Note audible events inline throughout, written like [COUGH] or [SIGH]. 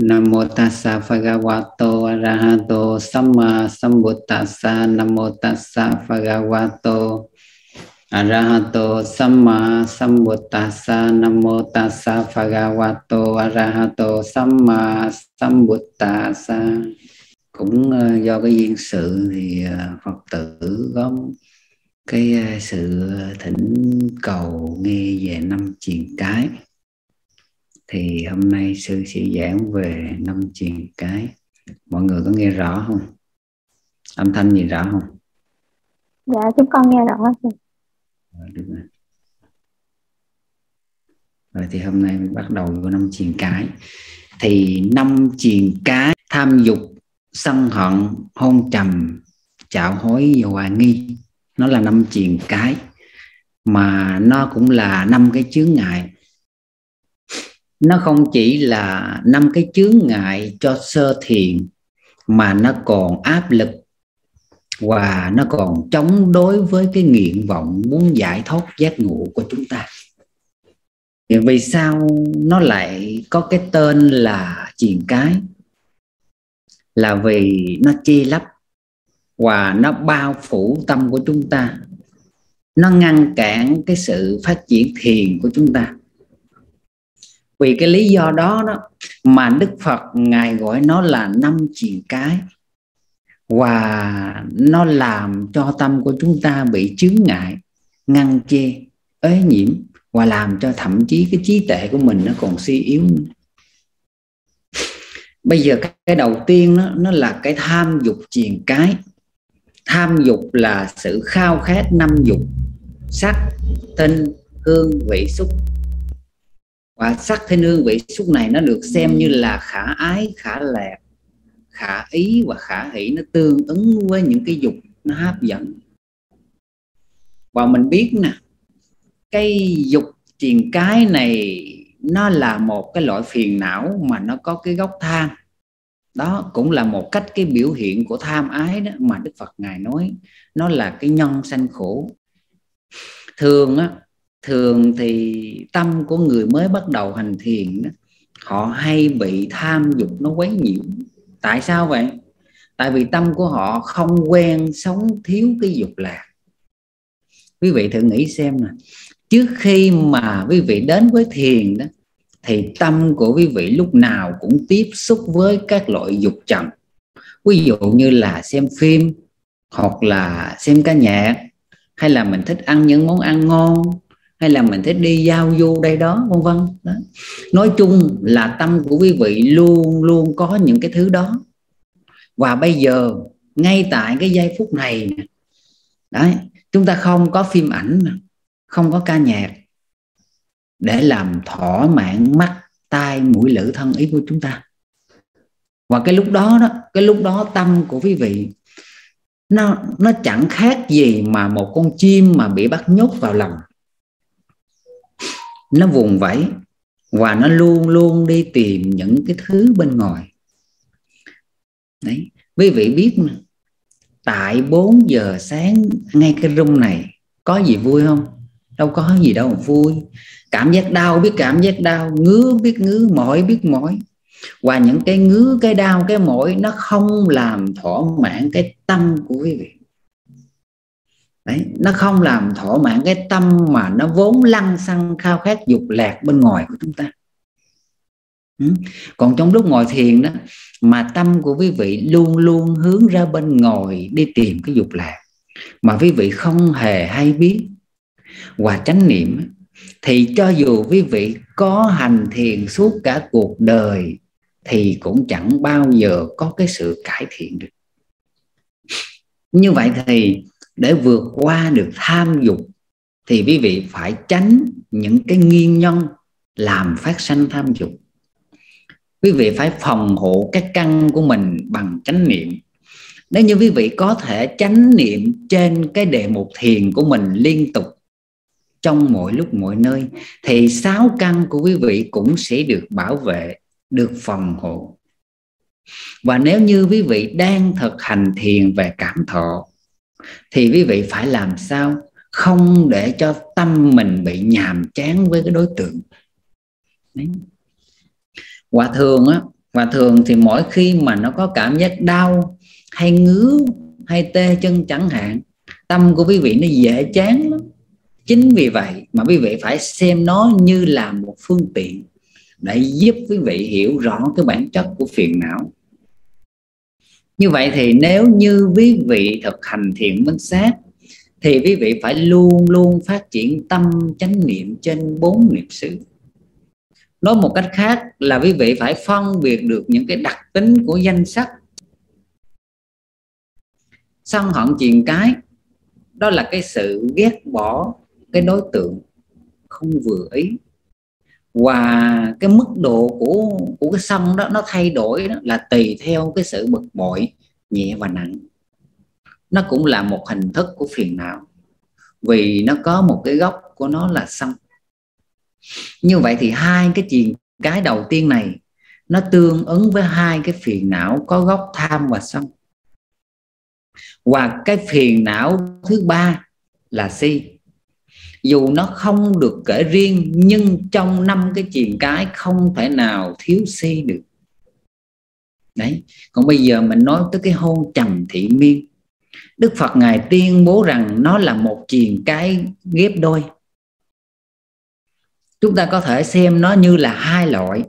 Nam mô tassa Bhagavato Arahato Samma Sambuddhassa. Nam mô tassa Bhagavato Arahato Samma Sambuddhassa. Nam mô tassa Bhagavato Arahato Samma Sambuddhassa. Cũng ờ, do cái duyên sự thì ờ, Phật tử có cái ờ, sự thỉnh cầu nghe về năm truyền cái thì hôm nay sư sẽ giảng về năm truyền cái. Mọi người có nghe rõ không? Âm thanh gì rõ không? Dạ chúng con nghe rõ rồi được rồi. rồi thì hôm nay mình bắt đầu với năm truyền cái. Thì năm truyền cái tham dục sân hận hôn trầm chạo hối và hoài nghi. Nó là năm truyền cái mà nó cũng là năm cái chướng ngại nó không chỉ là năm cái chướng ngại cho sơ thiền, mà nó còn áp lực và nó còn chống đối với cái nguyện vọng muốn giải thoát giác ngộ của chúng ta. Vì sao nó lại có cái tên là truyền cái? Là vì nó chi lấp và nó bao phủ tâm của chúng ta. Nó ngăn cản cái sự phát triển thiền của chúng ta vì cái lý do đó đó mà đức phật ngài gọi nó là năm triền cái. Và nó làm cho tâm của chúng ta bị chướng ngại, ngăn chê, ế nhiễm và làm cho thậm chí cái trí tuệ của mình nó còn suy yếu bây giờ cái đầu tiên nó nó là cái tham dục triền cái. Tham dục là sự khao khát năm dục, sắc, tinh, hương, vị, xúc và sắc thanh hương vị xúc này nó được xem như là khả ái khả lạc khả ý và khả hỷ. Nó tương ứng với những cái dục nó hấp dẫn. Và mình biết nè cái dục truyền cái này nó là một cái loại phiền não mà nó có cái gốc tham. Đó cũng là một cách cái biểu hiện của tham ái đó mà đức phật ngài nói. Nó là cái nhân sanh khổ. Thường á thường thì tâm của người mới bắt đầu hành thiền đó, họ hay bị tham dục nó quấy nhiễu. Tại sao vậy? Tại vì tâm của họ không quen sống thiếu cái dục lạc. Quý vị thử nghĩ xem nè trước khi mà quý vị đến với thiền đó thì tâm của quý vị lúc nào cũng tiếp xúc với các loại dục trần ví dụ như là xem phim hoặc là xem ca nhạc hay là mình thích ăn những món ăn ngon hay là mình thích đi giao du đây đó, vân vân. Đó. nói chung là tâm của quý vị luôn luôn có những cái thứ đó. Và bây giờ, ngay tại cái giây phút này đấy, chúng ta không có phim ảnh không có ca nhạc để làm thỏa mãn mắt, tai, mũi, lưỡi, thân ý của chúng ta. Và cái lúc đó đó, cái lúc đó tâm của quý vị, nó nó chẳng khác gì mà một con chim mà bị bắt nhốt vào lòng nó vùng vẫy và nó luôn luôn đi tìm những cái thứ bên ngoài. Đấy quý vị biết mà, tại 4 giờ sáng ngay cái rung này có gì vui không? Đâu có gì đâu vui. Cảm giác đau biết cảm giác đau ngứa biết ngứa mỏi biết mỏi. Và những cái ngứa cái đau cái mỏi nó không làm thỏa mãn cái tâm của quý vị. Đấy, nó không làm thỏa mãn cái tâm mà nó vốn lăng xăng khao khát dục lạc bên ngoài của chúng ta. Ừ. còn trong lúc ngồi thiền đó mà tâm của quý vị luôn luôn hướng ra bên ngoài đi tìm cái dục lạc mà quý vị không hề hay biết. Và chánh niệm thì cho dù quý vị có hành thiền suốt cả cuộc đời thì cũng chẳng bao giờ có cái sự cải thiện được. Như vậy thì để vượt qua được tham dục, thì quý vị phải tránh những cái nguyên nhân làm phát sinh tham dục. Quý vị phải phòng hộ cái căn của mình bằng chánh niệm. Nếu như quý vị có thể chánh niệm trên cái đề mục thiền của mình liên tục trong mọi lúc mọi nơi, thì sáu căn của quý vị cũng sẽ được bảo vệ, được phòng hộ. Và nếu như quý vị đang thực hành thiền về cảm thọ thì quý vị phải làm sao không để cho tâm mình bị nhàm chán với cái đối tượng? Đấy. Hòa thường á và thường thì mỗi khi mà nó có cảm giác đau hay ngứa hay tê chân chẳng hạn, tâm của quý vị nó dễ chán lắm. Chính vì vậy mà quý vị phải xem nó như là một phương tiện để giúp quý vị hiểu rõ cái bản chất của phiền não như vậy thì nếu như quý vị thực hành thiện minh sát, thì quý vị phải luôn luôn phát triển tâm chánh niệm trên bốn niệm xứ. Nói một cách khác là quý vị phải phân biệt được những cái đặc tính của danh sắc. Sân hận triền cái, đó là cái sự ghét bỏ cái đối tượng không vừa ý và cái mức độ của của cái sân đó, nó thay đổi đó là tùy theo cái sự bực bội, nhẹ và nặng. Nó cũng là một hình thức của phiền não, vì nó có một cái gốc của nó là sân như vậy thì hai cái chuyện, cái đầu tiên này, nó tương ứng với hai cái phiền não có gốc tham và sân và cái phiền não thứ ba là si dù nó không được kể riêng, nhưng trong năm cái chìm cái không thể nào thiếu si được. Đấy, còn bây giờ mình nói tới cái hôn trầm thị miên. Đức phật ngài tuyên bố rằng nó là một chìm cái ghép đôi. Chúng ta có thể xem nó như là hai loại,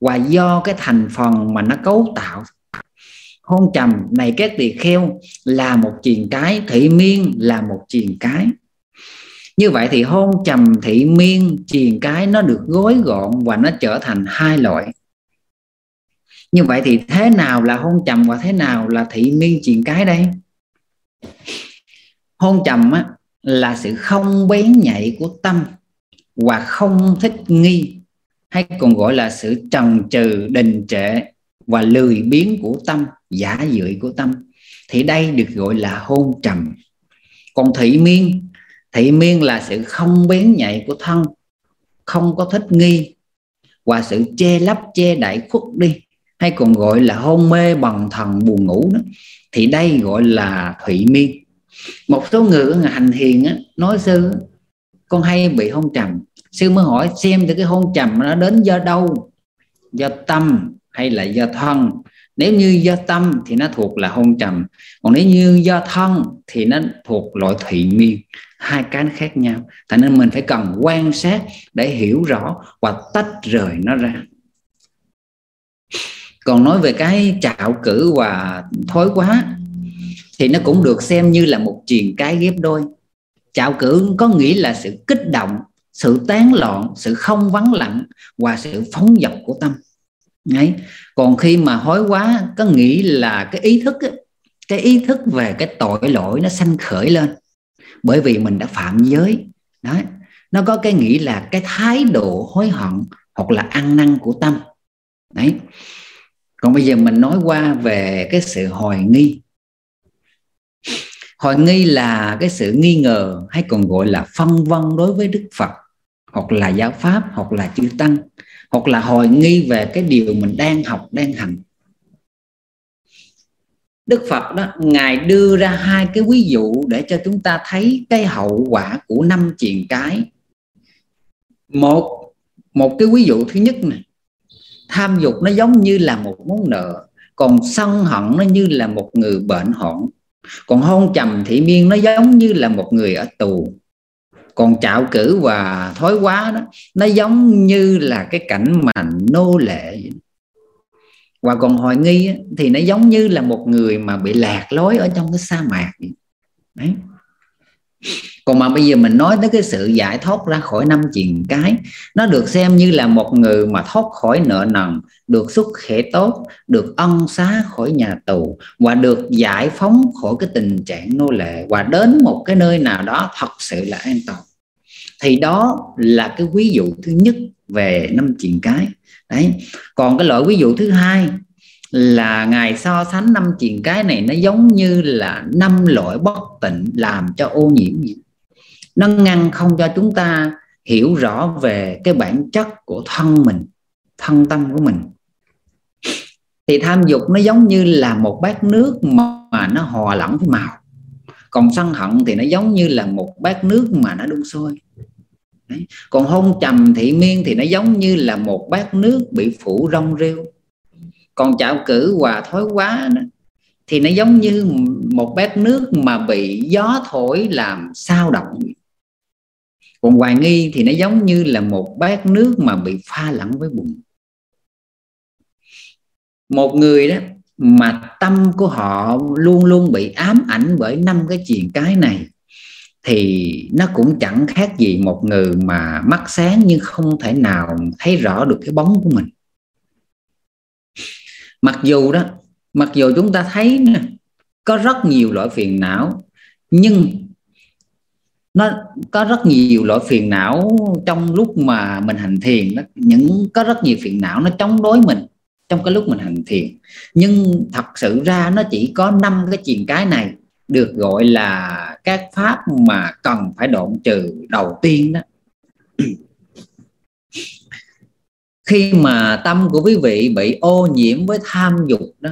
và do cái thành phần mà nó cấu tạo. Hôn trầm này các tỳ kheo là một chiền cái, thị miên là một chiền cái như vậy thì hôn trầm thị miên triền cái nó được gói gọn và nó trở thành hai loại. Như vậy thì thế nào là hôn trầm và thế nào là thị miên triền cái đây? Hôn trầm á, là sự không bén nhạy của tâm và không thích nghi hay còn gọi là sự trần trừ đình trệ và lười biếng của tâm giả dưỡi của tâm. Thì đây được gọi là hôn trầm. Còn thị miên thị miên là sự không bén nhạy của thân không có thích nghi và sự che lấp che đậy khuất đi hay còn gọi là hôn mê bằng thần buồn ngủ đó thì đây gọi là thụy miên. Một số người hành hiền á, nói sư con hay bị hôn trầm. Sư mới hỏi xem thì cái hôn trầm nó đến do đâu? Do tâm hay là do thân? Nếu như do tâm thì nó thuộc là hôn trầm, còn nếu như do thân thì nó thuộc loại thụy miên hai cái nó khác nhau. Thành nên mình phải cần quan sát để hiểu rõ và tách rời nó ra. Còn nói về cái trạo cử và thối quá thì nó cũng được xem như là một truyền cái ghép đôi. Trạo cử có nghĩa là sự kích động, sự tán loạn, sự không vắng lặng và sự phóng dật của tâm. Đấy. còn khi mà hối quá có nghĩ là cái ý thức ấy, cái ý thức về cái tội lỗi nó sanh khởi lên bởi vì mình đã phạm giới. Đó nó có cái nghĩ là cái thái độ hối hận hoặc là ăn năn của tâm. Đấy. Còn bây giờ mình nói qua về cái sự hoài nghi. Hoài nghi là cái sự nghi ngờ hay còn gọi là phân vân đối với đức phật hoặc là giáo pháp hoặc là chư tăng hoặc là hồi nghi về cái điều mình đang học, đang hành. Đức Phật đó, ngài đưa ra hai cái ví dụ để cho chúng ta thấy cái hậu quả của năm triền cái. Một một cái ví dụ thứ nhất này. Tham dục nó giống như là một món nợ, còn sân hận nó như là một người bệnh hoạn. Còn hôn trầm thị miên nó giống như là một người ở tù còn chạo cử và thói quá đó, nó giống như là cái cảnh mà nô lệ và còn hoài nghi thì nó giống như là một người mà bị lạc lối ở trong cái sa mạc đấy còn mà bây giờ mình nói tới cái sự giải thoát ra khỏi năm triền cái, nó được xem như là một người mà thoát khỏi nợ nần, được xuất khể tốt, được ân xá khỏi nhà tù và được giải phóng khỏi cái tình trạng nô lệ và đến một cái nơi nào đó thật sự là an toàn. Thì đó là cái ví dụ thứ nhất về năm triền cái. Đấy. Còn cái loại ví dụ thứ hai là ngài so sánh năm chuyện cái này nó giống như là năm loại bất tịnh làm cho ô nhiễm nó ngăn không cho chúng ta hiểu rõ về cái bản chất của thân mình, thân tâm của mình. Thì tham dục nó giống như là một bát nước mà nó hòa lẫn với màu. Còn sân hận thì nó giống như là một bát nước mà nó đun sôi. Còn hôn trầm thị miên thì nó giống như là một bát nước bị phủ rong rêu còn chảo cử hòa thói quá đó, thì nó giống như một bát nước mà bị gió thổi làm sao động. Còn hoài nghi thì nó giống như là một bát nước mà bị pha lẫn với bùn. Một người đó mà tâm của họ luôn luôn bị ám ảnh bởi năm cái chuyện cái này thì nó cũng chẳng khác gì một người mà mắt sáng nhưng không thể nào thấy rõ được cái bóng của mình mặc dù đó mặc dù chúng ta thấy nè, có rất nhiều loại phiền não nhưng nó có rất nhiều loại phiền não trong lúc mà mình hành thiền đó. Những có rất nhiều phiền não nó chống đối mình trong cái lúc mình hành thiền. Nhưng thật sự ra nó chỉ có năm cái chuyện cái này được gọi là các pháp mà cần phải đoạn trừ đầu tiên đó khi mà tâm của quý vị bị ô nhiễm với tham dục đó,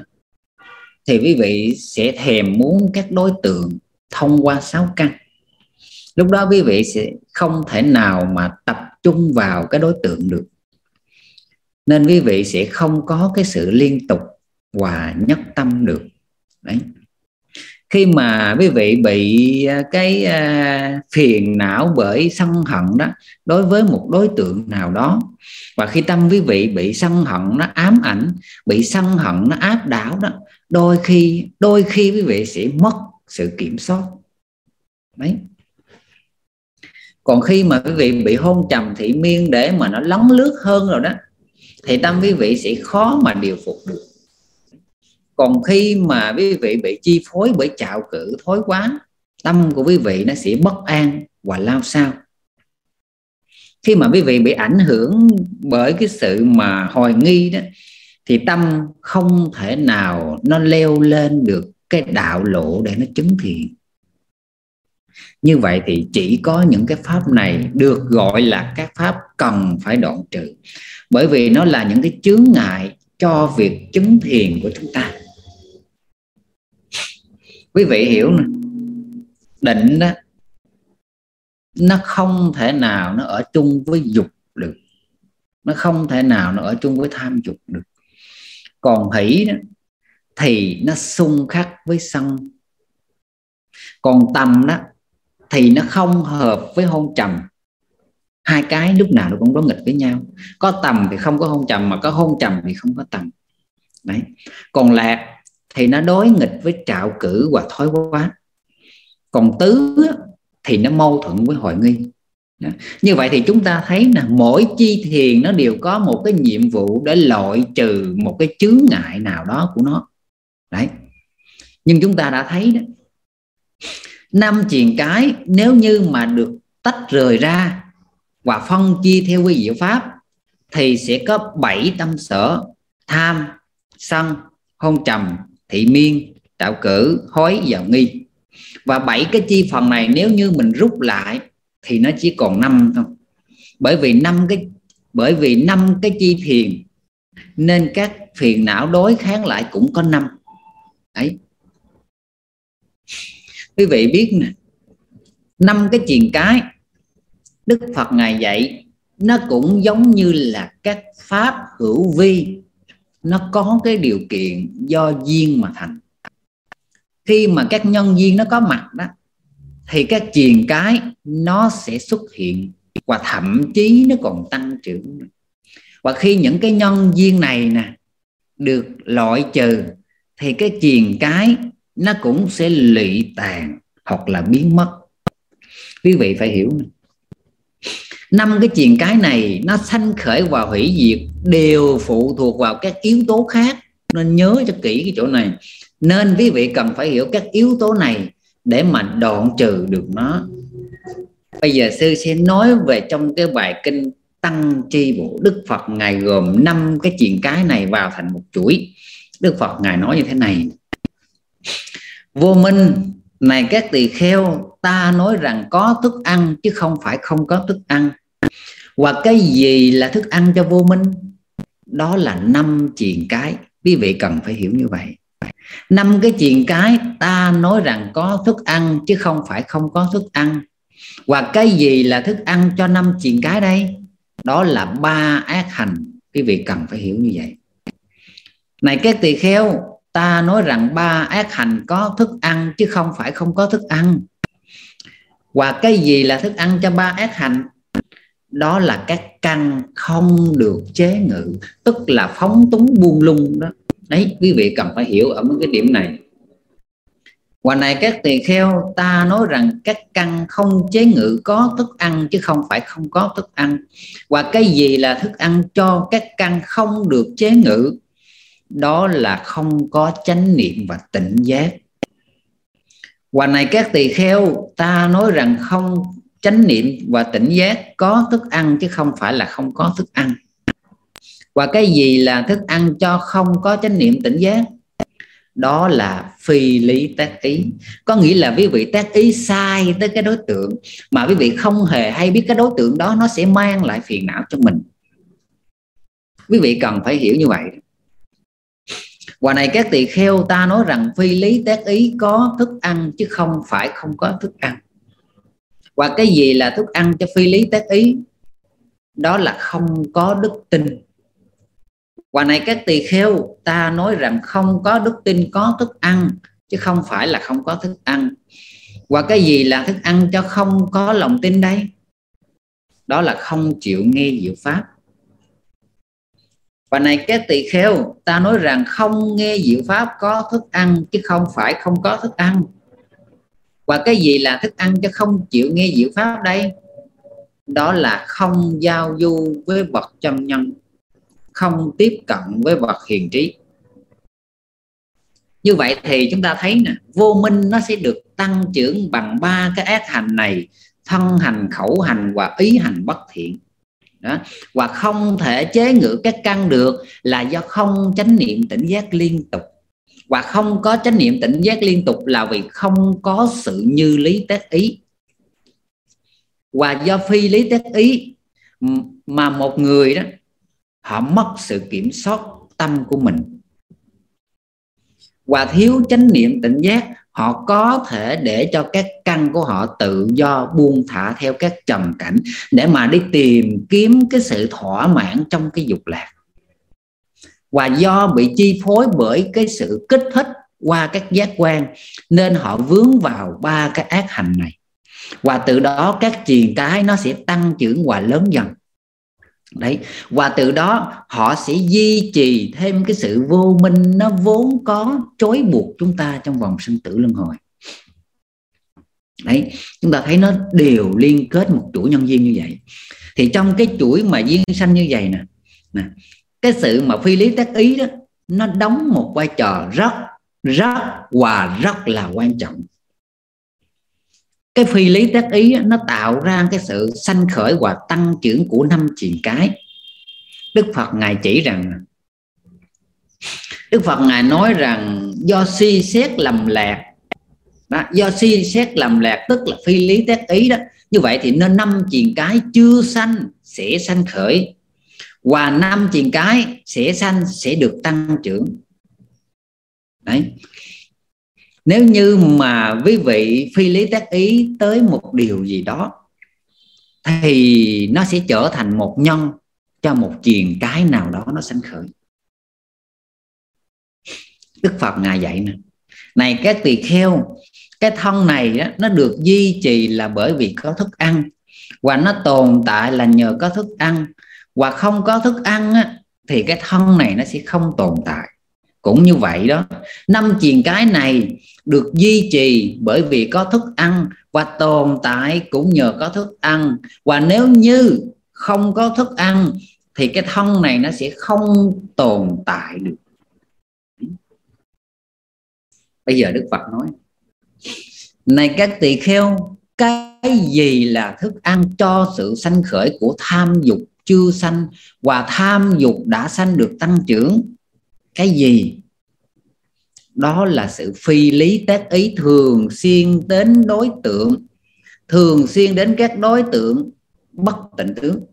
thì quý vị sẽ thèm muốn các đối tượng thông qua sáu căn. Lúc đó quý vị sẽ không thể nào mà tập trung vào cái đối tượng được. Nên quý vị sẽ không có cái sự liên tục và nhất tâm được. Đấy khi mà quý vị bị à, cái à, phiền não bởi sân hận đó, đối với một đối tượng nào đó, và khi tâm quý vị bị sân hận nó ám ảnh, bị sân hận nó áp đảo đó, đôi khi đôi khi quý vị sẽ mất sự kiểm soát. Đấy. Còn khi mà quý vị bị hôn trầm thị miên để mà nó lấn lướt hơn rồi đó, thì tâm quý vị sẽ khó mà điều phục được còn khi mà quý vị bị chi phối bởi trạo cử thói quá tâm của quý vị nó sẽ bất an và lao sao. Khi mà quý vị bị ảnh hưởng bởi cái sự mà hoài nghi đó, thì tâm không thể nào nó leo lên được cái đạo lộ để nó chứng thiện. Như vậy thì chỉ có những cái pháp này được gọi là các pháp cần phải đoạn trừ, bởi vì nó là những cái chướng ngại cho việc chứng thiền của chúng ta quý vị hiểu nè. Định đó nó không thể nào nó ở chung với dục được. Nó không thể nào nó ở chung với tham dục được. Còn hỷ đó, thì nó xung khắc với sân. Còn tầm đó, thì nó không hợp với hôn trầm. Hai cái lúc nào nó cũng đối nghịch với nhau. Có tầm thì không có hôn trầm, mà có hôn trầm thì không có tầm. Đấy. Còn lạc thì nó đối nghịch với trạo cử và thói quá. Còn tứ thì nó mâu thuẫn với hội nghi. Như vậy thì chúng ta thấy là mỗi chi thiền nó đều có một cái nhiệm vụ để loại trừ một cái chướng ngại nào đó của nó. Đấy. Nhưng chúng ta đã thấy đó, năm triền cái nếu như mà được tách rời ra và phân chia theo quy diệu pháp thì sẽ có bảy tâm sở, tham, sân, hôn trầm thị miên, tạo cử hối và nghi. Và bảy cái chi phần này nếu như mình rút lại thì nó chỉ còn năm thôi. Bởi vì năm cái, bởi vì năm cái chi thiền nên các phiền não đối kháng lại cũng có năm. Ấy quý vị biết nè, năm cái chuyện cái, đức phật ngài dạy, nó cũng giống như là các pháp hữu vi nó có cái điều kiện do duyên mà thành. Khi mà các nhân duyên nó có mặt đó, thì các triền cái nó sẽ xuất hiện và thậm chí nó còn tăng trưởng. Và khi những cái nhân duyên này nè được loại trừ, thì cái triền cái nó cũng sẽ lụy tàn hoặc là biến mất. Quý vị phải hiểu năm cái chuyện cái này nó sanh khởi và hủy diệt, đều phụ thuộc vào các yếu tố khác. Nên nhớ cho kỹ cái chỗ này. Nên quý vị cần phải hiểu các yếu tố này để mà đoạn trừ được nó. Bây giờ sư sẽ nói về trong cái bài kinh tăng chi bộ. Đức phật ngài gồm năm cái chuyện cái này vào thành một chuỗi. Đức phật ngài nói như thế này. Vô minh, này các tỳ kheo, ta nói rằng có thức ăn chứ không phải không có thức ăn và cái gì là thức ăn cho vô minh? Đó là năm chuyện cái. Quý vị cần phải hiểu như vậy. Năm cái chuyện cái, ta nói rằng có thức ăn, chứ không phải không có thức ăn. Và cái gì là thức ăn cho năm chuyện cái đây? Đó là ba ác hành. Quý vị cần phải hiểu như vậy. Này các tỳ kheo, ta nói rằng ba ác hành có thức ăn, chứ không phải không có thức ăn. Và cái gì là thức ăn cho ba ác hành? Đó là các căn không được chế ngự, tức là phóng túng buông lung đó đấy, quý vị cần phải hiểu ở mấy cái điểm này Ngoài này các tỳ kheo ta nói rằng các căn không chế ngự có thức ăn chứ không phải không có thức ăn. Và cái gì là thức ăn cho các căn không được chế ngự? Đó là không có chánh niệm và tỉnh giác. Ngoài này các tỳ kheo ta nói rằng không chánh niệm và tỉnh giác có thức ăn chứ không phải là không có thức ăn. Và cái gì là thức ăn cho không có chánh niệm tỉnh giác? đó là phi lý tác ý có nghĩa là quý vị tác ý sai tới cái đối tượng mà quý vị không hề hay biết cái đối tượng đó, nó sẽ mang lại phiền não cho mình quý vị cần phải hiểu như vậy Quả này các tỳ kheo ta nói rằng phi lý tác ý có thức ăn chứ không phải không có thức ăn. Và cái gì là thức ăn cho phi lý tác ý? Đó là không có đức tin và này các tỳ kheo, ta nói rằng không có đức tin có thức ăn, chứ không phải là không có thức ăn. Và cái gì là thức ăn cho không có lòng tin đây? Đó là không chịu nghe diệu pháp. Và này các tỳ kheo, ta nói rằng không nghe diệu pháp có thức ăn, chứ không phải không có thức ăn. Và cái gì là thức ăn cho không chịu nghe diệu pháp đây? Đó là không giao du với bậc chân nhân, không tiếp cận với bậc hiền trí. Như vậy thì chúng ta thấy nè, vô minh nó sẽ được tăng trưởng bằng ba cái ác hành này, thân hành, khẩu hành và ý hành bất thiện. Đó. Và không thể chế ngự các căn được là do không chánh niệm tỉnh giác liên tục và không có chánh niệm tỉnh giác liên tục là vì không có sự như lý tác ý. Và do phi lý tác ý mà một người đó, họ mất sự kiểm soát tâm của mình. Và thiếu chánh niệm tỉnh giác, họ có thể để cho các căn của họ tự do buông thả theo các trầm cảnh để mà đi tìm kiếm cái sự thỏa mãn trong cái dục lạc và do bị chi phối bởi cái sự kích thích qua các giác quan, nên họ vướng vào ba cái ác hành này. Và từ đó các triền cái nó sẽ tăng trưởng và lớn dần. Đấy. Và từ đó họ sẽ duy trì thêm cái sự vô minh nó vốn có trói buộc chúng ta trong vòng sinh tử luân hồi. Đấy. Chúng ta thấy nó đều liên kết một chuỗi nhân duyên như vậy. Thì trong cái chuỗi mà duyên sanh như vậy nè nè cái sự mà phi lý tác ý đó nó đóng một vai trò rất rất và rất là quan trọng. Cái phi lý tác ý nó tạo ra cái sự sanh khởi và tăng trưởng của năm triền cái. Đức phật ngài chỉ rằng đức phật ngài nói rằng do suy xét lầm lạc đó, do suy xét lầm lạc tức là phi lý tác ý đó. Như vậy thì nên năm triền cái chưa sanh sẽ sanh khởi và năm triền cái sẽ sanh sẽ được tăng trưởng. Đấy. Nếu như mà quý vị phi lý tác ý tới một điều gì đó thì nó sẽ trở thành một nhân cho một triền cái nào đó nó sanh khởi. Đức phật ngài dạy nè này các tỳ kheo cái thân này đó, nó được duy trì là bởi vì có thức ăn. Và nó tồn tại là nhờ có thức ăn và không có thức ăn á, thì cái thân này nó sẽ không tồn tại. Cũng như vậy đó năm triền cái này được duy trì bởi vì có thức ăn và tồn tại cũng nhờ có thức ăn. Và nếu như không có thức ăn thì cái thân này nó sẽ không tồn tại được. Bây giờ đức phật nói này các tỳ kheo cái gì là thức ăn cho sự sanh khởi của tham dục? Chưa sanh và tham dục đã sanh được tăng trưởng. Cái gì? Đó là sự phi lý tác ý thường xuyên đến đối tượng, thường xuyên đến các đối tượng bất tịnh tướng.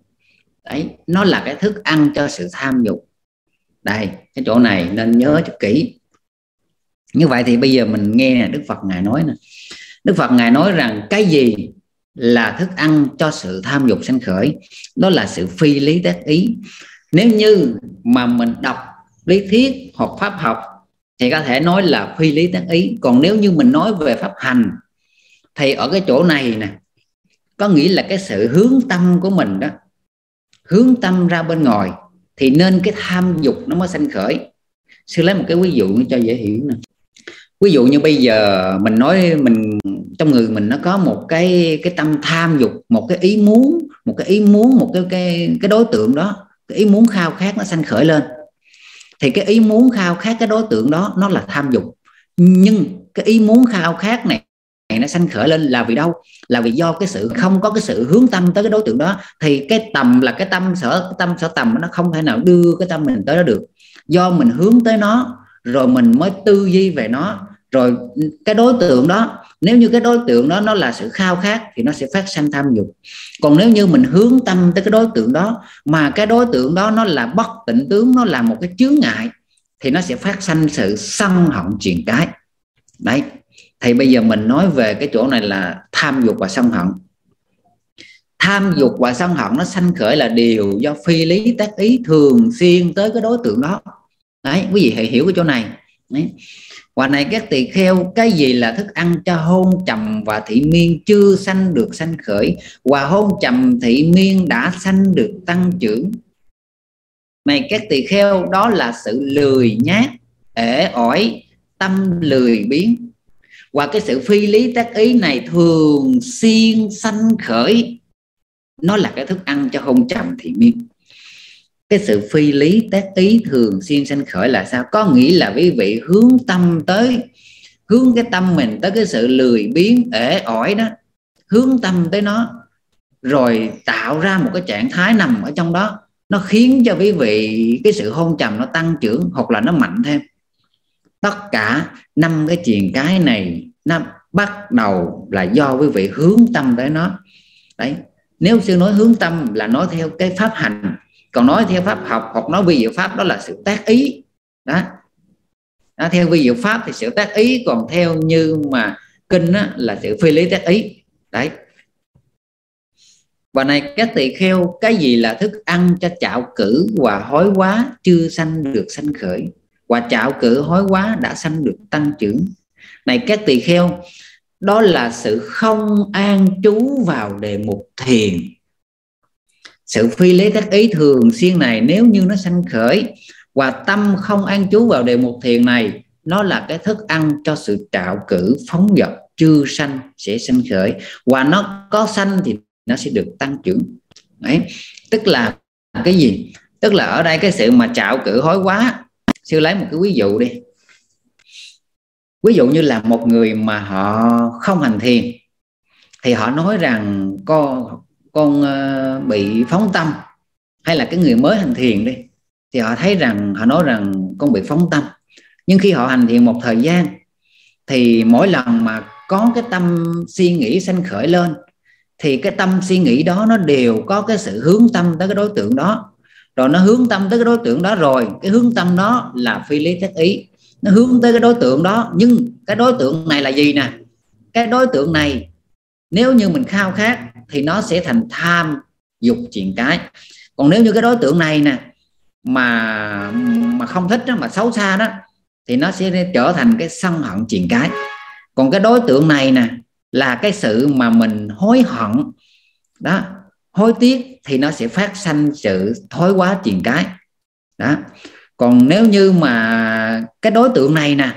Đấy, nó là cái thức ăn cho sự tham dục. Đây, cái chỗ này nên nhớ cho kỹ. Như vậy thì bây giờ mình nghe nè, đức phật ngài nói nè. Đức phật ngài nói rằng cái gì là thức ăn cho sự tham dục sanh khởi. Đó là sự phi lý tác ý. Nếu như mà mình đọc lý thuyết hoặc pháp học thì có thể nói là phi lý tác ý. Còn nếu như mình nói về pháp hành thì ở cái chỗ này nè, có nghĩa là cái sự hướng tâm của mình đó, hướng tâm ra bên ngoài thì nên cái tham dục nó mới sanh khởi. Sư lấy một cái ví dụ cho dễ hiểu nè. Ví dụ như bây giờ mình nói mình trong người mình nó có một cái cái tâm tham dục, một cái ý muốn, một cái ý muốn, một cái cái cái đối tượng đó, cái ý muốn khao khát nó sanh khởi lên. Thì cái ý muốn khao khát cái đối tượng đó nó là tham dục. Nhưng cái ý muốn khao khát này này nó sanh khởi lên là vì đâu? Là vì do cái sự không có cái sự hướng tâm tới cái đối tượng đó. Thì cái tầm là cái tâm sở tâm sở tầm nó không thể nào đưa cái tâm mình tới đó được. Do mình hướng tới nó, rồi mình mới tư duy về nó, rồi cái đối tượng đó nếu như cái đối tượng đó nó là sự khao khát thì nó sẽ phát sanh tham dục. Còn nếu như mình hướng tâm tới cái đối tượng đó, mà cái đối tượng đó nó là bất tịnh tướng, nó là một cái chướng ngại, thì nó sẽ phát sanh sự sân hận truyền cái. Đấy. Thì bây giờ mình nói về cái chỗ này là tham dục và sân hận. Tham dục và sân hận nó sanh khởi là điều do phi lý, tác ý thường xuyên tới cái đối tượng đó. Đấy, quý vị hãy hiểu cái chỗ này. Đấy. Quả này các tỳ kheo, cái gì là thức ăn cho hôn trầm và thị miên chưa sanh được sanh khởi? Và hôn trầm, thị miên đã sanh được tăng trưởng. Này các tỳ kheo, đó là sự lười nhát, ể ỏi, tâm lười biến và cái sự phi lý tác ý này thường xuyên sanh khởi. Nó là cái thức ăn cho hôn trầm, thị miên cái sự phi lý tác ý thường xuyên sanh khởi là sao? Có nghĩa là quý vị hướng tâm tới, hướng cái tâm mình tới cái sự lười biếng, ể ỏi đó. Hướng tâm tới nó, rồi tạo ra một cái trạng thái nằm ở trong đó. Nó khiến cho quý vị cái sự hôn trầm nó tăng trưởng hoặc là nó mạnh thêm. Tất cả năm cái chuyện cái này nó bắt đầu là do quý vị hướng tâm tới nó. Đấy. Nếu sư nói hướng tâm là nói theo cái pháp hành còn nói theo pháp học hoặc nói vi diệu pháp đó là sự tác ý. Đó, đó theo vi diệu pháp thì sự tác ý còn theo như mà kinh đó, là sự phi lý tác ý. Đấy. Và này các tỳ kheo cái gì là thức ăn cho chạo cử và hối quá chưa sanh được sanh khởi? Và chạo cử hối quá đã sanh được tăng trưởng. Này các tỳ kheo đó là sự không an trú vào đề mục thiền sự phi lý tác ý thường xuyên này nếu như nó sanh khởi và tâm không an trú vào đề mục thiền này, nó là cái thức ăn cho sự trạo cử phóng dật chưa sanh sẽ sanh khởi. Và nó có sanh thì nó sẽ được tăng trưởng. Đấy. Tức là cái gì? Tức là ở đây cái sự mà trạo cử hối quá, sư lấy một cái ví dụ đi. Ví dụ như là một người mà họ không hành thiền, thì họ nói rằng con con ờ, bị phóng tâm, hay là cái người mới hành thiền đi, thì họ thấy rằng, họ nói rằng con bị phóng tâm. Nhưng khi họ hành thiền một thời gian, thì mỗi lần mà có cái tâm suy nghĩ sanh khởi lên, thì cái tâm suy nghĩ đó nó đều có cái sự hướng tâm tới cái đối tượng đó. Rồi nó hướng tâm tới cái đối tượng đó rồi, cái hướng tâm đó là phi lý tác ý. Nó hướng tới cái đối tượng đó, nhưng cái đối tượng này là gì nè? Cái đối tượng này, nếu như mình khao khát thì nó sẽ thành tham dục chuyện cái. Còn nếu như cái đối tượng này nè mà mà không thích đó, mà xấu xa đó thì nó sẽ trở thành cái sân hận chuyện cái. Còn cái đối tượng này nè là cái sự mà mình hối hận đó hối tiếc thì nó sẽ phát sanh sự thối quá chuyện cái. Đó. Còn nếu như mà cái đối tượng này nè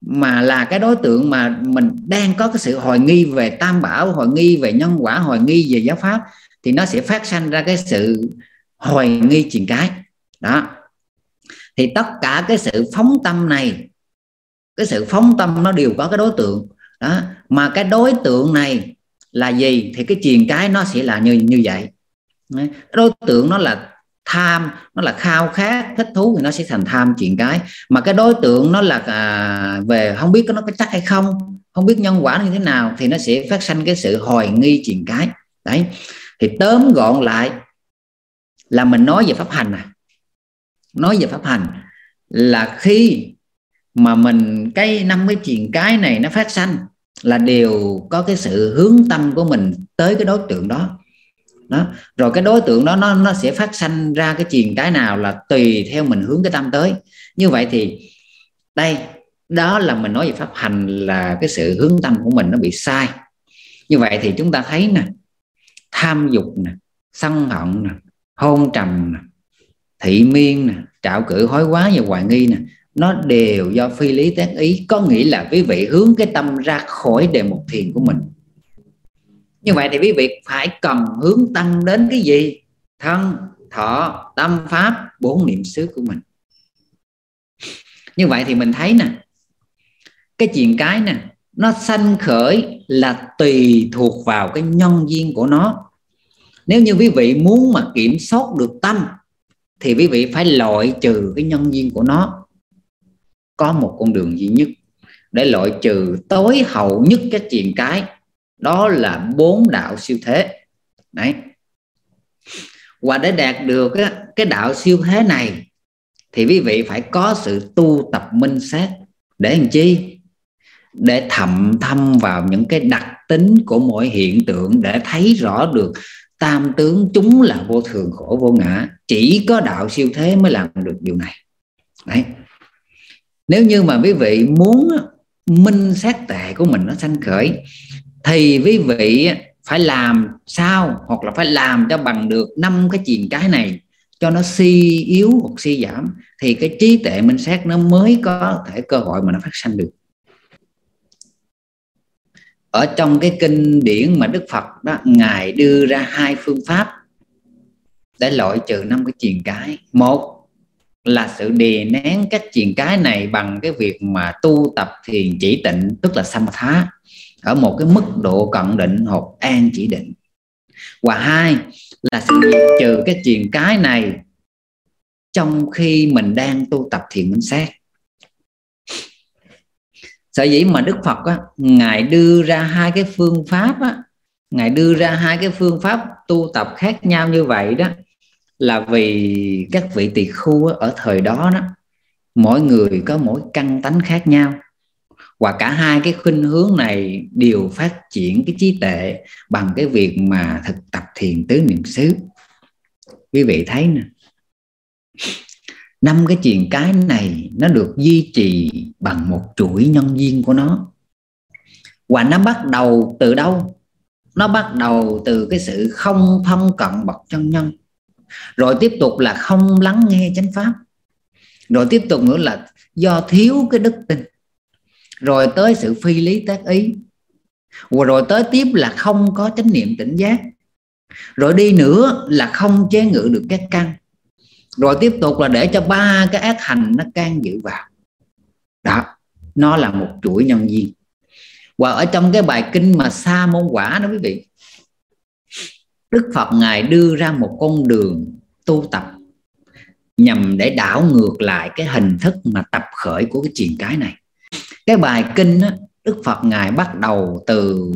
mà là cái đối tượng mà mình đang có cái sự hoài nghi về tam bảo, hoài nghi về nhân quả, hoài nghi về giáo pháp, thì nó sẽ phát sinh ra cái sự hoài nghi truyền cái. Đó. Thì tất cả cái sự phóng tâm này, cái sự phóng tâm nó đều có cái đối tượng. Đó. Mà cái đối tượng này là gì? Thì cái truyền cái nó sẽ là như như vậy. Đối tượng nó là tham nó là khao khát thích thú thì nó sẽ thành tham chuyện cái. Mà cái đối tượng nó là à, về không biết nó có chắc hay không không biết nhân quả như thế nào thì nó sẽ phát sinh cái sự hoài nghi chuyện cái. Đấy. Thì tóm gọn lại là mình nói về pháp hành à. Nói về pháp hành là khi mà mình cái năm cái chuyện cái này nó phát sinh là đều có cái sự hướng tâm của mình tới cái đối tượng đó đó. Rồi cái đối tượng đó, nó nó sẽ phát sanh ra cái triền cái nào là tùy theo mình hướng cái tâm tới. Như vậy thì đây, đó là mình nói về pháp hành là cái sự hướng tâm của mình nó bị sai. Như vậy thì chúng ta thấy nè, tham dục nè, sân hận nè, hôn trầm nè, thị miên nè, trạo cử hối quá và hoài nghi nè, nó đều do phi lý tác ý. Có nghĩa là quý vị hướng cái tâm ra khỏi đề mục thiền của mình như vậy thì quý vị phải cần hướng tâm đến cái gì? Thân, thọ, tâm pháp, bốn niệm xứ của mình. Như vậy thì mình thấy nè, cái chuyện cái nè, nó sanh khởi là tùy thuộc vào cái nhân duyên của nó. Nếu như quý vị muốn mà kiểm soát được tâm, thì quý vị phải loại trừ cái nhân duyên của nó. Có một con đường duy nhất để loại trừ tối hậu nhất cái chuyện cái đó là bốn đạo siêu thế. Đấy. Và để đạt được cái đạo siêu thế này, thì quý vị phải có sự tu tập minh sát. Để làm chi? Để thầm thâm vào những cái đặc tính của mỗi hiện tượng để thấy rõ được tam tướng chúng là vô thường, khổ, vô ngã. Chỉ có đạo siêu thế mới làm được điều này. Đấy. Nếu như mà quý vị muốn minh sát tệ của mình nó sanh khởi thì quý vị phải làm sao hoặc là phải làm cho bằng được năm cái chìm cái này cho nó suy yếu hoặc suy giảm, thì cái trí tuệ minh sát nó mới có thể cơ hội mà nó phát sanh được. Ở trong cái kinh điển mà Đức Phật đó, ngài đưa ra hai phương pháp để loại trừ năm cái truyền cái. Một là sự đề nén các truyền cái này bằng cái việc mà tu tập thiền chỉ tịnh, tức là samatha ở một cái mức độ cận định hoặc an chỉ định. Và hai là sự diệt trừ cái chuyện cái này trong khi mình đang tu tập thiền minh sát. Sở dĩ mà đức phật á, ngài đưa ra hai cái phương pháp á, ngài đưa ra hai cái phương pháp tu tập khác nhau như vậy đó là vì các vị tỳ khu á, ở thời đó đó mỗi người có mỗi căn tánh khác nhau và cả hai cái khuynh hướng này đều phát triển cái trí tuệ bằng cái việc mà thực tập thiền tứ niệm xứ. Quý vị thấy nè, năm cái chuyện cái này nó được duy trì bằng một chuỗi nhân duyên của nó. Và nó bắt đầu từ đâu? Nó bắt đầu từ cái sự không thân cận bậc chân nhân. Rồi tiếp tục là không lắng nghe chánh pháp. Rồi tiếp tục nữa là do thiếu cái đức tin rồi tới sự phi lý tác ý. Và rồi tới tiếp là không có chánh niệm tỉnh giác. Rồi đi nữa là không chế ngự được các căn. Rồi tiếp tục là để cho ba cái ác hành nó can dự vào. Đó, nó là một chuỗi nhân duyên. Và ở trong cái bài kinh mà sa môn quả đó quý vị, đức phật ngài đưa ra một con đường tu tập nhằm để đảo ngược lại cái hình thức mà tập khởi của cái truyền cái này cái bài kinh đó, đức phật ngài bắt đầu từ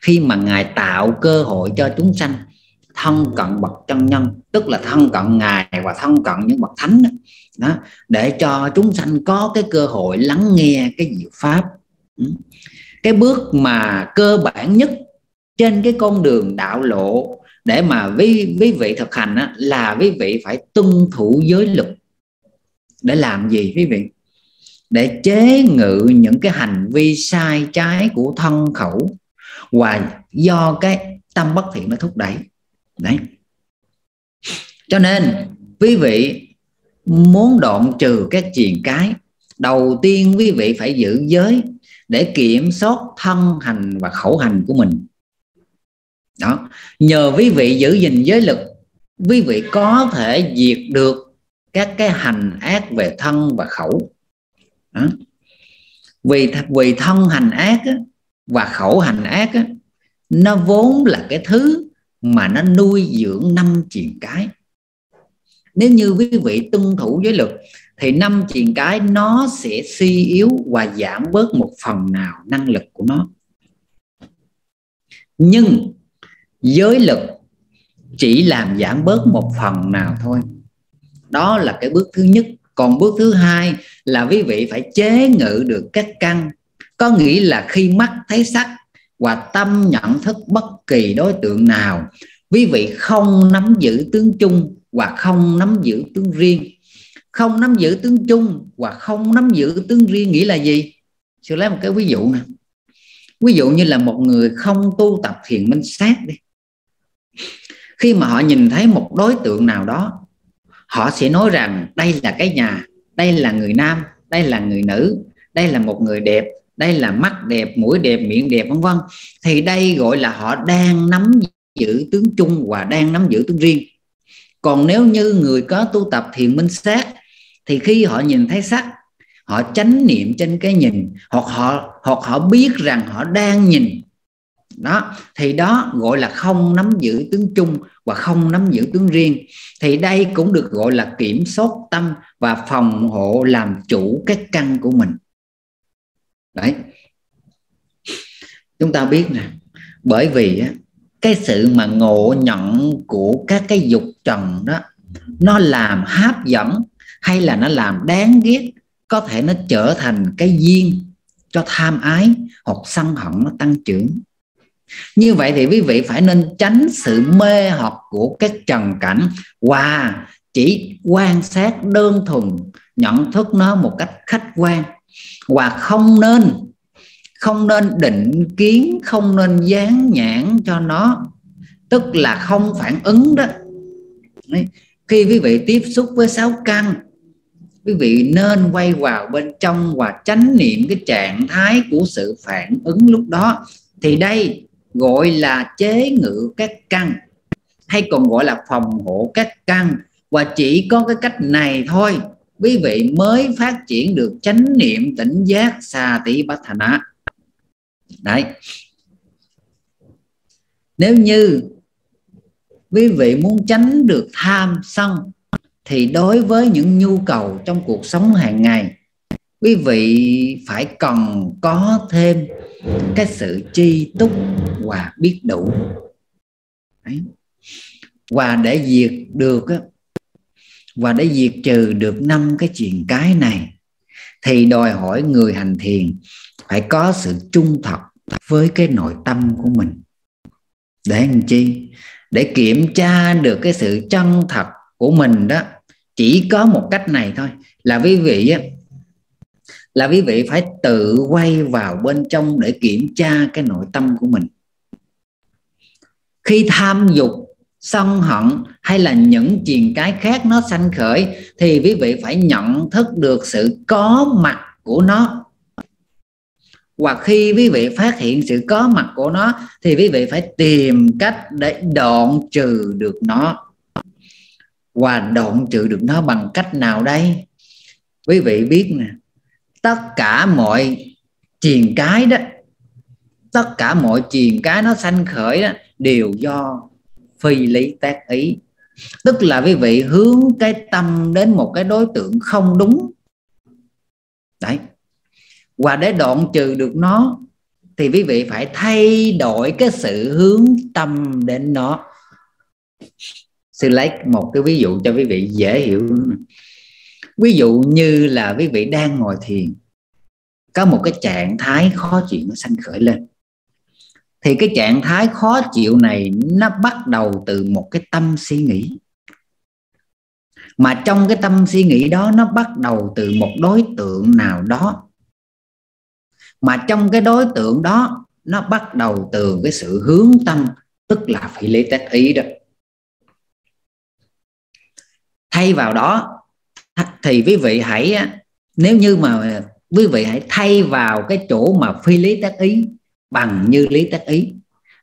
khi mà ngài tạo cơ hội cho chúng sanh thân cận bậc chân nhân tức là thân cận ngài và thân cận những bậc thánh đó, đó để cho chúng sanh có cái cơ hội lắng nghe cái diệu pháp. Ừ. Cái bước mà cơ bản nhất trên cái con đường đạo lộ để mà quý, quý vị thực hành á, là quý vị phải tuân thủ giới luật. Để làm gì quý vị? Để chế ngự những cái hành vi sai trái của thân khẩu và do cái tâm bất thiện nó thúc đẩy. Đấy. Cho nên, quý vị muốn đoạn trừ các triền cái, đầu tiên quý vị phải giữ giới để kiểm soát thân hành và khẩu hành của mình. Đó. Nhờ quý vị giữ gìn giới lực quý vị có thể diệt được các cái hành ác về thân và khẩu đó. vì vì thân hành ác á, và khẩu hành ác á, nó vốn là cái thứ mà nó nuôi dưỡng năm triền cái. Nếu như quý vị tuân thủ giới luật thì năm triền cái nó sẽ suy yếu và giảm bớt một phần nào năng lực của nó. Nhưng giới lực chỉ làm giảm bớt một phần nào thôi. Đó là cái bước thứ nhất còn bước thứ hai là quý vị phải chế ngự được các căn. Có nghĩa là khi mắt thấy sắc và tâm nhận thức bất kỳ đối tượng nào, quý vị không nắm giữ tướng chung và không nắm giữ tướng riêng. Không nắm giữ tướng chung và không nắm giữ tướng riêng nghĩa là gì? Sư lấy một cái ví dụ nè. Ví dụ như là một người không tu tập thiền minh sát đi. Khi mà họ nhìn thấy một đối tượng nào đó họ sẽ nói rằng, đây là cái nhà, đây là người nam, đây là người nữ, đây là một người đẹp, đây là mắt đẹp, mũi đẹp, miệng đẹp, vân vân. Thì đây gọi là họ đang nắm giữ tướng chung và đang nắm giữ tướng riêng. Còn nếu như người có tu tập thiền minh sát thì khi họ nhìn thấy sắc, họ chánh niệm trên cái nhìn, hoặc họ hoặc họ biết rằng họ đang nhìn đó, thì đó gọi là không nắm giữ tướng chung và không nắm giữ tướng riêng. Thì đây cũng được gọi là kiểm soát tâm và phòng hộ làm chủ các căn của mình. Đấy. Chúng ta biết nè, bởi vì cái sự mà ngộ nhận của các cái dục trần đó, nó làm hấp dẫn hay là nó làm đáng ghét, có thể nó trở thành cái duyên cho tham ái hoặc sân hận nó tăng trưởng như vậy thì quý vị phải nên tránh sự mê hoặc của các trần cảnh và chỉ quan sát đơn thuần, nhận thức nó một cách khách quan. Và không nên không nên định kiến, không nên dán nhãn cho nó, tức là không phản ứng đó. Khi quý vị tiếp xúc với sáu căn, quý vị nên quay vào bên trong và tránh niệm cái trạng thái của sự phản ứng lúc đó. Thì đây gọi là chế ngự các căn, hay còn gọi là phòng hộ các căn. Và chỉ có cái cách này thôi, quý vị mới phát triển được chánh niệm tỉnh giác xà tỷ bát á. Đấy. Nếu như quý vị muốn tránh được tham sân, thì đối với những nhu cầu trong cuộc sống hàng ngày, quý vị phải cần có thêm cái sự chi túc và biết đủ. Đấy. và để diệt được và để diệt trừ được năm cái chuyện cái này, thì đòi hỏi người hành thiền phải có sự trung thật với cái nội tâm của mình. Để làm chi? Để kiểm tra được cái sự chân thật của mình đó. Chỉ có một cách này thôi. Là quý vị là quý vị phải tự quay vào bên trong để kiểm tra cái nội tâm của mình. Khi tham dục, sân hận hay là những chuyện cái khác nó sanh khởi thì quý vị phải nhận thức được sự có mặt của nó. Hoặc khi quý vị phát hiện sự có mặt của nó thì quý vị phải tìm cách để đoạn trừ được nó. Và đoạn trừ được nó bằng cách nào đây? Quý vị biết nè tất cả mọi triền cái đó, tất cả mọi triền cái nó sanh khởi đó đều do phi lý tác ý. Tức là quý vị hướng cái tâm đến một cái đối tượng không đúng. Đấy. Và để đoạn trừ được nó, thì quý vị phải thay đổi cái sự hướng tâm đến nó. Sư lấy một cái ví dụ cho quý vị dễ hiểu ví dụ như là quý vị đang ngồi thiền, có một cái trạng thái khó chịu nó sanh khởi lên. Thì cái trạng thái khó chịu này nó bắt đầu từ một cái tâm suy nghĩ. Mà trong cái tâm suy nghĩ đó, nó bắt đầu từ một đối tượng nào đó. Mà trong cái đối tượng đó, nó bắt đầu từ cái sự hướng tâm, tức là phải lấy tác ý đó. Thay vào đó thì quý vị hãy nếu như mà quý vị hãy thay vào cái chỗ mà phi lý tác ý bằng như lý tác ý,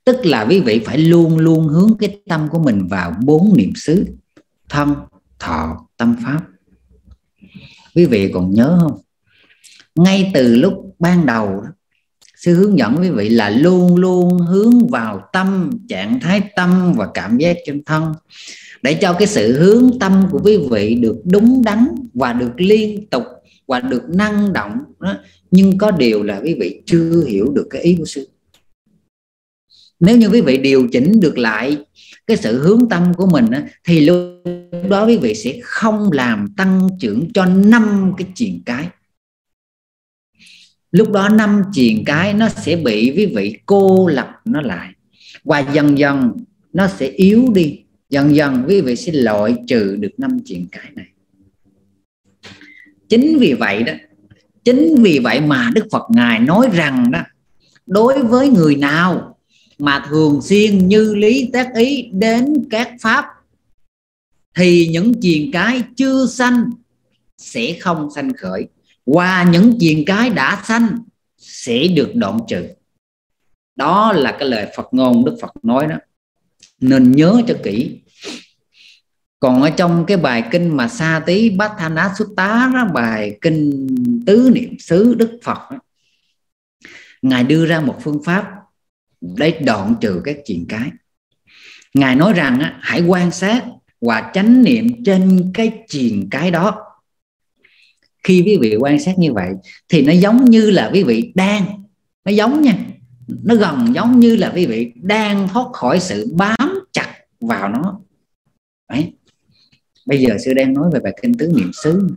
tức là quý vị phải luôn luôn hướng cái tâm của mình vào bốn niệm xứ, thân, thọ, tâm pháp. Quý vị còn nhớ không? Ngay từ lúc ban đầu sư hướng dẫn quý vị là luôn luôn hướng vào tâm, trạng thái tâm và cảm giác trong thân để cho cái sự hướng tâm của quý vị được đúng đắn và được liên tục và được năng động đó. nhưng có điều là quý vị chưa hiểu được cái ý của sư nếu như quý vị điều chỉnh được lại cái sự hướng tâm của mình đó, thì lúc đó quý vị sẽ không làm tăng trưởng cho năm cái chuyện cái lúc đó năm chuyện cái nó sẽ bị quý vị cô lập nó lại và dần dần nó sẽ yếu đi dần dần quý vị sẽ loại trừ được năm chuyện cái này. Chính vì vậy đó, chính vì vậy mà đức phật ngài nói rằng đó, đối với người nào mà thường xuyên như lý tác ý đến các pháp, thì những chuyện cái chưa sanh sẽ không sanh khởi qua những chuyện cái đã sanh sẽ được đoạn trừ. Đó là cái lời Phật ngôn Đức Phật nói đó nên nhớ cho kỹ. Còn ở trong cái bài kinh mà sa tí bát thanh ná xuất tá đó bài kinh tứ niệm xứ đức phật đó, ngài đưa ra một phương pháp để đoạn trừ các chuyện cái. Ngài nói rằng á, hãy quan sát và chánh niệm trên cái chuyện cái đó. Khi quý vị quan sát như vậy thì nó giống như là quý vị đang nó giống nha nó gần giống như là quý vị đang thoát khỏi sự bám chặt vào nó. Đấy. Bây giờ sư đang nói về bài kinh tứ niệm xứ.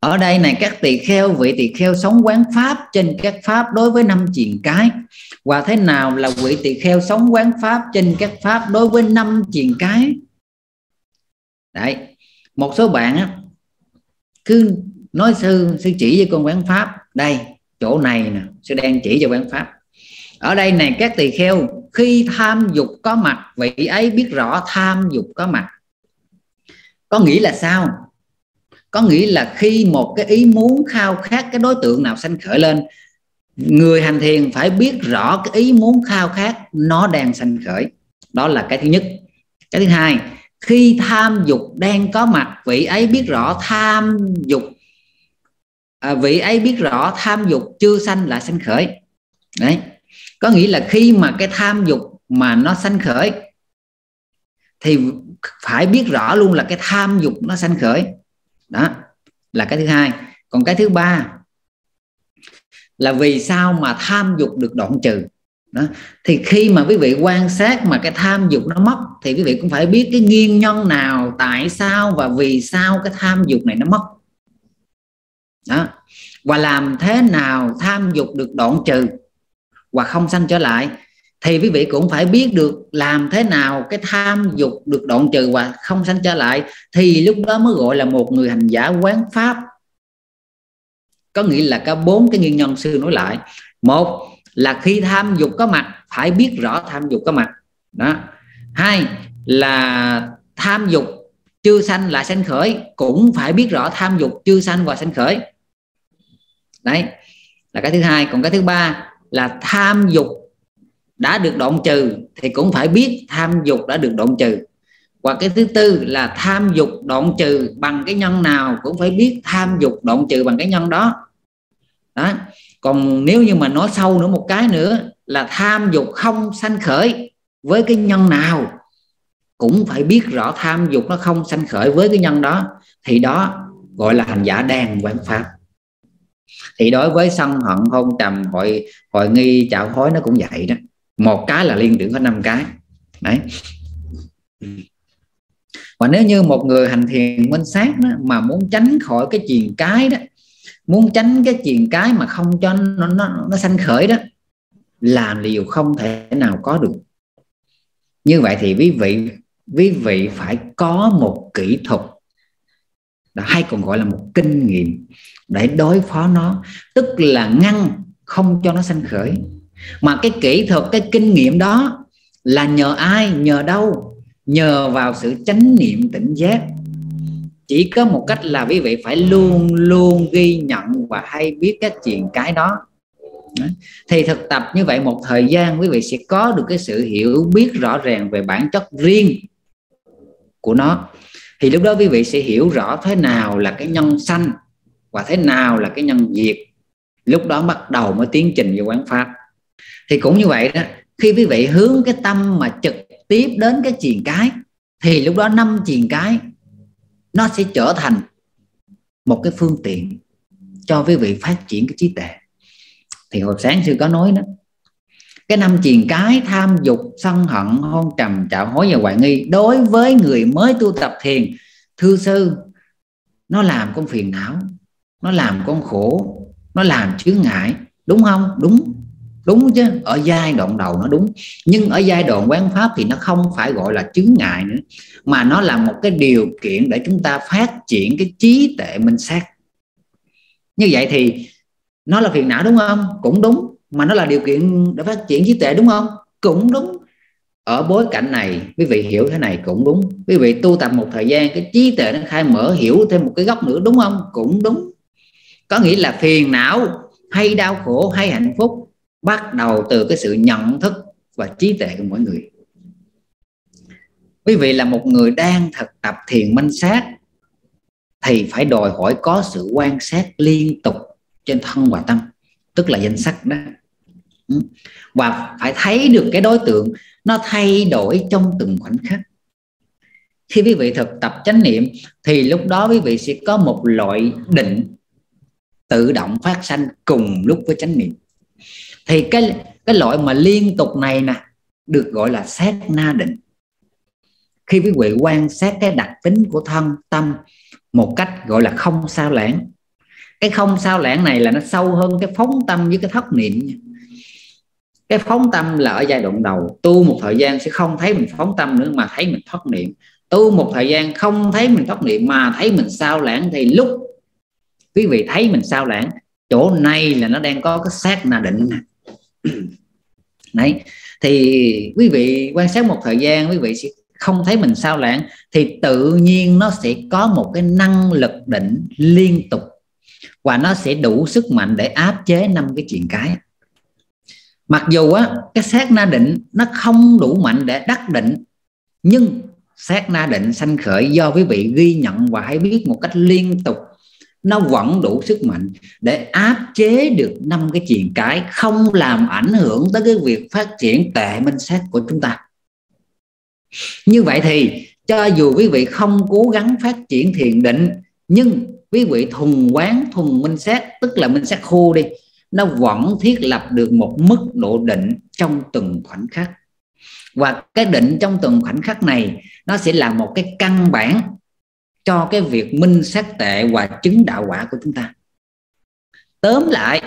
Ở đây này các tỳ kheo vị tỳ kheo sống quán pháp trên các pháp đối với năm triền cái. Và thế nào là vị tỳ kheo sống quán pháp trên các pháp đối với năm triền cái? Đấy. Một số bạn á, cứ nói sư sư chỉ với con quán pháp. Đây chỗ này nè sư đang chỉ cho quán pháp. Ở đây này các tỳ kheo, khi tham dục có mặt, vị ấy biết rõ tham dục có mặt. Có nghĩa là sao? Có nghĩa là khi một cái ý muốn khao khát cái đối tượng nào sanh khởi lên, người hành thiền phải biết rõ cái ý muốn khao khát nó đang sanh khởi. Đó là cái thứ nhất. Cái thứ hai, khi tham dục đang có mặt, vị ấy biết rõ tham dục à, vị ấy biết rõ tham dục chưa sanh là sanh khởi. Đấy. Có nghĩa là khi mà cái tham dục mà nó sanh khởi thì phải biết rõ luôn là cái tham dục nó sanh khởi. Đó là cái thứ hai. Còn cái thứ ba là vì sao mà tham dục được đoạn trừ? Đó. Thì khi mà quý vị quan sát mà cái tham dục nó mất thì quý vị cũng phải biết cái nguyên nhân nào tại sao và vì sao cái tham dục này nó mất đó. Và làm thế nào tham dục được đoạn trừ và không sanh trở lại? Thì quý vị cũng phải biết được làm thế nào cái tham dục được đoạn trừ và không sanh trở lại thì lúc đó mới gọi là một người hành giả quán pháp. Có nghĩa là có bốn cái nguyên nhân sư nói lại. Một là khi tham dục có mặt, phải biết rõ tham dục có mặt. Đó. Hai là tham dục chưa sanh lại sanh khởi, cũng phải biết rõ tham dục chưa sanh và sanh khởi đấy, là cái thứ hai. Còn cái thứ ba là tham dục đã được đoạn trừ thì cũng phải biết tham dục đã được đoạn trừ. Và cái thứ tư là tham dục đoạn trừ bằng cái nhân nào cũng phải biết tham dục đoạn trừ bằng cái nhân đó. Đó. Còn nếu như mà nói sâu nữa một cái nữa là tham dục không sanh khởi với cái nhân nào cũng phải biết rõ tham dục nó không sanh khởi với cái nhân đó, thì đó gọi là hành giả đàng quán pháp thì đối với sân hận hôn trầm hội hội nghi chạo hối nó cũng vậy đó. Một cái là liên tưởng có năm cái. Đấy. Và nếu như một người hành thiền minh sát đó, mà muốn tránh khỏi cái chuyện cái đó muốn tránh cái chuyện cái mà không cho nó nó, nó sanh khởi đó làm điều không thể nào có được. Như vậy thì quý vị quý vị phải có một kỹ thuật hay còn gọi là một kinh nghiệm để đối phó nó. Tức là ngăn không cho nó sanh khởi. Mà cái kỹ thuật, cái kinh nghiệm đó là nhờ ai, nhờ đâu? Nhờ vào sự chánh niệm tỉnh giác. Chỉ có một cách là quý vị phải luôn luôn ghi nhận và hay biết các chuyện cái đó. Thì thực tập như vậy một thời gian, quý vị sẽ có được cái sự hiểu biết rõ ràng về bản chất riêng của nó thì lúc đó quý vị sẽ hiểu rõ thế nào là cái nhân sanh và thế nào là cái nhân diệt. Lúc đó bắt đầu mới tiến trình về quán pháp. Thì cũng như vậy đó, khi quý vị hướng cái tâm mà trực tiếp đến cái triền cái, thì lúc đó năm triền cái nó sẽ trở thành một cái phương tiện cho quý vị phát triển cái trí tuệ. Thì hồi sáng sư có nói đó cái năm triền cái, tham dục, sân hận, hôn trầm trạo hối và hoài nghi. Đối với người mới tu tập thiền thư sư, nó làm con phiền não, nó làm con khổ, nó làm chướng ngại. Đúng không? Đúng. Đúng chứ. Ở giai đoạn đầu nó đúng. Nhưng ở giai đoạn quán pháp thì nó không phải gọi là chướng ngại nữa, mà nó là một cái điều kiện để chúng ta phát triển cái trí tuệ minh sát. Như vậy thì nó là phiền não đúng không? Cũng đúng mà nó là điều kiện để phát triển trí tuệ đúng không? Cũng đúng. Ở bối cảnh này, quý vị hiểu thế này cũng đúng. Quý vị tu tập một thời gian, cái trí tuệ nó khai mở, hiểu thêm một cái góc nữa, đúng không? Cũng đúng. Có nghĩa là phiền não hay đau khổ hay hạnh phúc bắt đầu từ cái sự nhận thức và trí tuệ của mỗi người. Quý vị là một người đang thực tập thiền minh sát thì phải đòi hỏi có sự quan sát liên tục trên thân và tâm, tức là danh sắc đó. Ừ. và phải thấy được cái đối tượng nó thay đổi trong từng khoảnh khắc. Khi quý vị thực tập chánh niệm, thì lúc đó quý vị sẽ có một loại định tự động phát sanh cùng lúc với chánh niệm. Thì cái cái loại mà liên tục này nè, được gọi là sát na định. Khi quý vị quan sát cái đặc tính của thân tâm một cách gọi là không sao lãng. Cái không sao lãng này là nó sâu hơn cái phóng tâm với cái thất niệm cái phóng tâm là ở giai đoạn đầu. Tu một thời gian sẽ không thấy mình phóng tâm nữa mà thấy mình thoát niệm. Tu một thời gian không thấy mình thoát niệm mà thấy mình sao lãng thì lúc quý vị thấy mình sao lãng, chỗ này là nó đang có cái sát na định nè. [CLEARS THROAT] Đấy. Thì quý vị quan sát một thời gian, quý vị sẽ không thấy mình sao lãng thì tự nhiên nó sẽ có một cái năng lực định liên tục và nó sẽ đủ sức mạnh để áp chế năm cái chuyện cái mặc dù á, cái sát na định nó không đủ mạnh để đắc định, nhưng sát na định sanh khởi do quý vị ghi nhận và hãy biết một cách liên tục, nó vẫn đủ sức mạnh để áp chế được năm cái chuyện cái không làm ảnh hưởng tới cái việc phát triển tệ minh sát của chúng ta. Như vậy thì, cho dù quý vị không cố gắng phát triển thiền định, nhưng quý vị thùng quán thùng minh sát tức là minh sát khô đi nó vẫn thiết lập được một mức độ định trong từng khoảnh khắc. Và cái định trong từng khoảnh khắc này nó sẽ là một cái căn bản cho cái việc minh sát tệ và chứng đạo quả của chúng ta. Tóm lại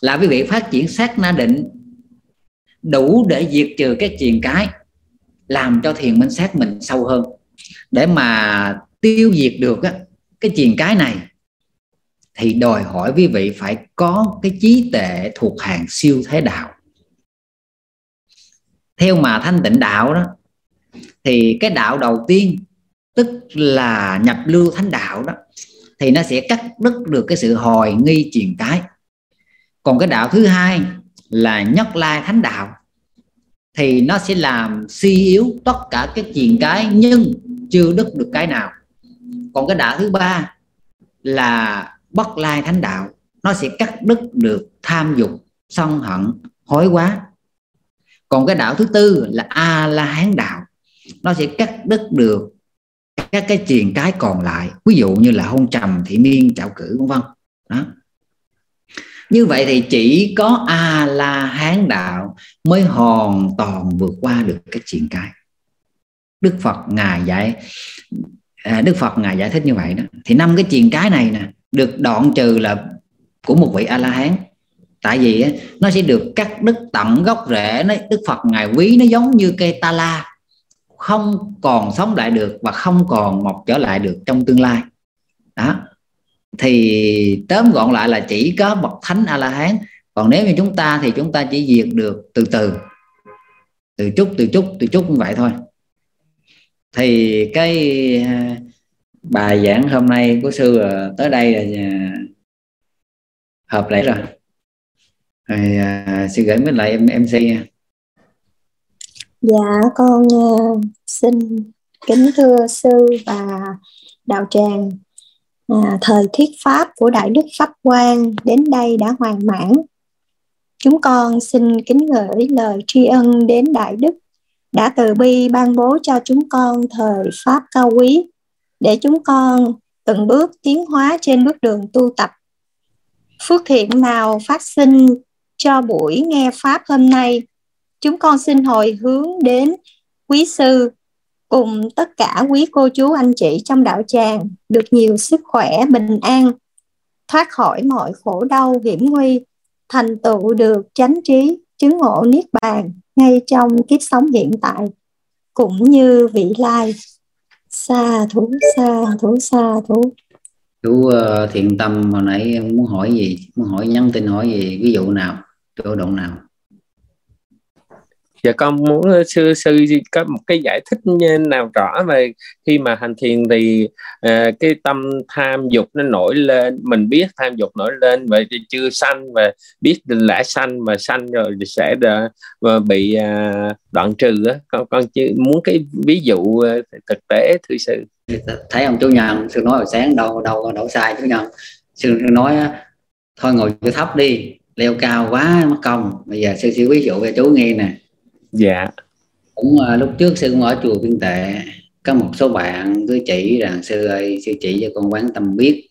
là quý vị phát triển sát na định đủ để diệt trừ cái chuyện cái làm cho thiền minh sát mình sâu hơn. Để mà tiêu diệt được á, cái chuyện cái này thì đòi hỏi quý vị phải có cái trí tệ thuộc hàng siêu thế đạo. Theo mà thanh tịnh đạo đó, thì cái đạo đầu tiên, tức là nhập lưu thánh đạo đó, thì nó sẽ cắt đứt được cái sự hồi nghi truyền cái còn cái đạo thứ hai là nhất lai thánh đạo, thì nó sẽ làm suy yếu tất cả các truyền cái nhưng chưa đứt được cái nào. Còn cái đạo thứ ba là bất lai thánh đạo, nó sẽ cắt đứt được tham dục, sân hận, hối quá. Còn cái đạo thứ tư là a la hán đạo, nó sẽ cắt đứt được các cái truyền cái còn lại, ví dụ như là hôn trầm, thị miên trạo cử, vân vân. Đó. Như vậy thì chỉ có a la hán đạo mới hoàn toàn vượt qua được cái chuyện cái. Đức phật ngài dạy à, đức phật ngài giải thích như vậy đó. Thì năm cái chuyện cái này nè được đoạn trừ là của một vị a la hán tại vì nó sẽ được cắt đứt tận gốc rễ, nó, đức phật ngài quý nó giống như cây ta la không còn sống lại được và không còn mọc trở lại được trong tương lai. Đó. Thì tóm gọn lại là chỉ có bậc thánh a la hán còn nếu như chúng ta thì chúng ta chỉ diệt được từ từ. Từ chút từ chút từ chút như vậy thôi. Thì cái bài giảng hôm nay của sư ờ, tới đây là ờ, hợp lẽ rồi. Rồi à, sư gửi mới lại em em nha. Dạ con uh, xin kính thưa sư và đạo tràng. À, thời thuyết pháp của đại đức pháp quang đến đây đã hoàn mãn. Chúng con xin kính gửi lời tri ân đến đại đức đã từ bi ban bố cho chúng con thời pháp cao quý để chúng con từng bước tiến hóa trên bước đường tu tập. Phước thiện nào phát sinh cho buổi nghe pháp hôm nay? Chúng con xin hồi hướng đến quý sư cùng tất cả quý cô chú anh chị trong đạo tràng được nhiều sức khỏe, bình an, thoát khỏi mọi khổ đau hiểm nguy, thành tựu được chánh trí, chứng ngộ niết bàn ngay trong kiếp sống hiện tại, cũng như vị lai xa thú xa thú xa thú chú uh, thiện tâm hồi nãy muốn hỏi gì? Muốn hỏi nhắn tin hỏi gì? Ví dụ nào chỗ động nào? Dạ con muốn ờ, sư sư có một cái giải thích ờ, nào rõ về khi mà hành thiền thì uh, cái tâm tham dục nó nổi lên mình biết tham dục nổi lên và chưa sanh và biết lẽ sanh và sanh rồi sẽ đờ, và bị uh, đoạn trừ á. Con con chỉ muốn cái ví dụ uh, thực tế thưa sư thấy ông chú nhận sư nói hồi sáng đâu đâu đâu sai chú nhận sư nói thôi ngồi chỗ thấp đi leo cao quá mất công. Bây giờ sư sẽ ví dụ cho chú nghe nè dạ. Cũng uh, lúc trước sư cũng ở chùa viên tệ có một số bạn cứ chỉ rằng sư ơi sư chỉ cho con quán tâm biết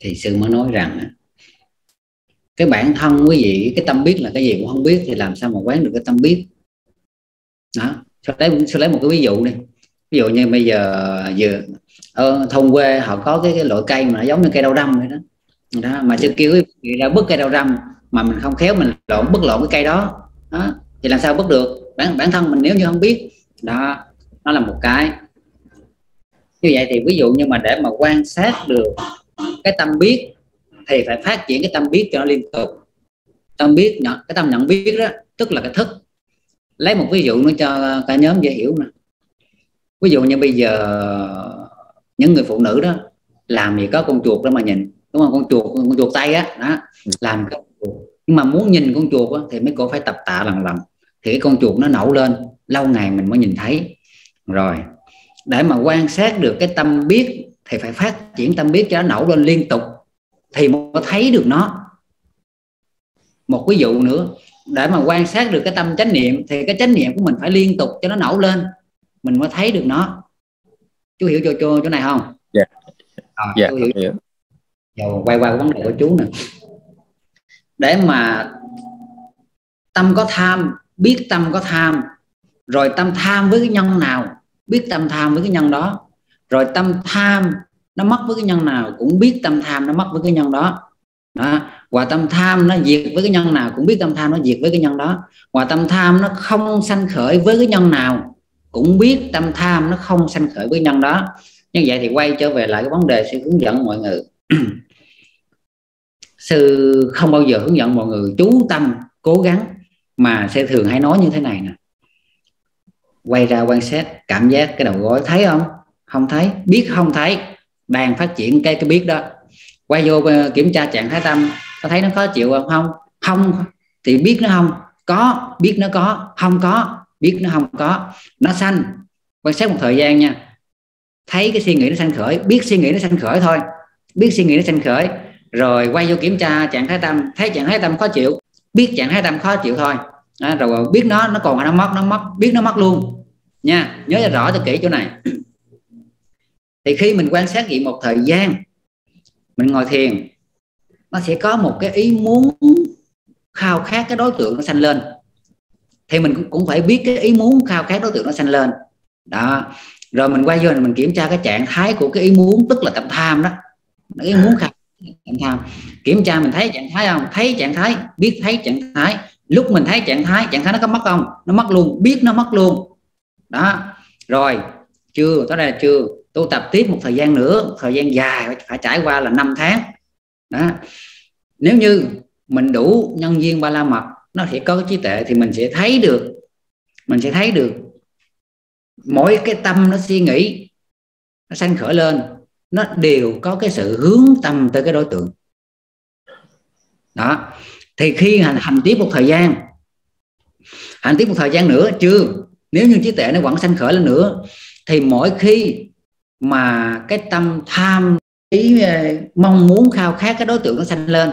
thì sư mới nói rằng cái bản thân quý vị cái tâm biết là cái gì cũng không biết thì làm sao mà quán được cái tâm biết đó sư lấy sư lấy một cái ví dụ đi. Ví dụ như bây giờ vừa ở ờ, thôn quê họ có cái, cái loại cây mà nó giống như cây đau răm vậy đó. Đó mà sư kêu quý vị ra bứt cây đau răm mà mình không khéo mình lộn bứt lộn cái cây đó. Đó thì làm sao bứt được? Bản bản thân mình nếu như không biết đó nó là một cái. Như vậy thì ví dụ như mà để mà quan sát được cái tâm biết thì phải phát triển cái tâm biết cho nó liên tục. Tâm biết nhận cái tâm nhận biết đó tức là cái thức. Lấy một ví dụ nữa cho cả nhóm dễ hiểu nè. Ví dụ như bây giờ những người phụ nữ đó làm gì có con chuột đó mà nhìn đúng không? Con chuột con chuột tay á đó làm cái nhưng mà muốn nhìn con chuột á, thì mấy cô phải tập tạ lần lần thì cái con chuột nó nổi lên lâu ngày mình mới nhìn thấy. Rồi để mà quan sát được cái tâm biết thì phải phát triển tâm biết cho nó nổi lên liên tục thì mới thấy được nó. Một ví dụ nữa để mà quan sát được cái tâm chánh niệm thì cái chánh niệm của mình phải liên tục cho nó nổi lên mình mới thấy được nó. Chú hiểu cho cho chỗ này không? Dạ. À, dạ chú hiểu. yeah. Rồi quay qua vấn đề của chú nè. Để mà tâm có tham biết tâm có tham, rồi tâm tham với cái nhân nào, biết tâm tham với cái nhân đó. Rồi tâm tham nó mất với cái nhân nào cũng biết tâm tham nó mất với cái nhân đó. Đó. Và tâm tham nó diệt với cái nhân nào cũng biết tâm tham nó diệt với cái nhân đó. Và tâm tham nó không sanh khởi với cái nhân nào cũng biết tâm tham nó không sanh khởi với nhân đó. Như vậy thì quay trở về lại cái vấn đề sẽ hướng dẫn mọi người. [CLEARS THROAT] Sư không bao giờ hướng dẫn mọi người. Chú tâm, cố gắng mà sẽ thường hay nói như thế này nè. Quay ra quan sát, cảm giác cái đầu gối thấy không? Không thấy. Biết không thấy. Đang phát triển cái cái biết đó. Quay vô ờ, kiểm tra trạng thái tâm. Có thấy nó khó chịu không? Không. Không. Thì biết nó không? Có. Biết nó có. Không có. Biết nó không có. Nó xanh. Quan sát một thời gian nha. Thấy cái suy nghĩ nó sanh khởi. Biết suy nghĩ nó sanh khởi thôi. Biết suy nghĩ nó sanh khởi. Rồi quay vô kiểm tra trạng thái tâm. Thấy trạng thái tâm khó chịu biết trạng thái tâm khó chịu thôi. À, rồi biết nó nó còn nó mất nó mất biết nó mất luôn. Nha nhớ cho rõ cho kỹ chỗ này. [CLEARS THROAT] Thì khi mình quan sát vậy một thời gian mình ngồi thiền nó sẽ có một cái ý muốn khao khát cái đối tượng nó sanh lên. Thì mình cũng, cũng phải biết cái ý muốn khao khát đối tượng nó sanh lên. Đó rồi mình quay vô mình kiểm tra cái trạng thái của cái ý muốn tức là tâm tham đó. Cái ý muốn khao trạng tham kiểm tra mình thấy trạng thái không? Thấy trạng thái, biết thấy trạng thái. Lúc mình thấy trạng thái trạng thái nó có mất không? Nó mất luôn, biết nó mất luôn. Đó. Rồi, chưa tới đây là chưa. Tu tập tiếp một thời gian nữa thời gian dài, phải trải qua là 5 tháng. Đó. Nếu như mình đủ nhân viên ba la mật, nó sẽ có cái trí tuệ thì mình sẽ thấy được, mình sẽ thấy được. Mỗi cái tâm nó suy nghĩ, nó sanh khởi lên nó đều có cái sự hướng tâm tới cái đối tượng. Đó. Thì khi hành hành tiếp một thời gian hành tiếp một thời gian nữa chưa. Nếu như trí tuệ nó vẫn sanh khởi lên nữa thì mỗi khi mà cái tâm tham ý ờ, mong muốn khao khát cái đối tượng nó sanh lên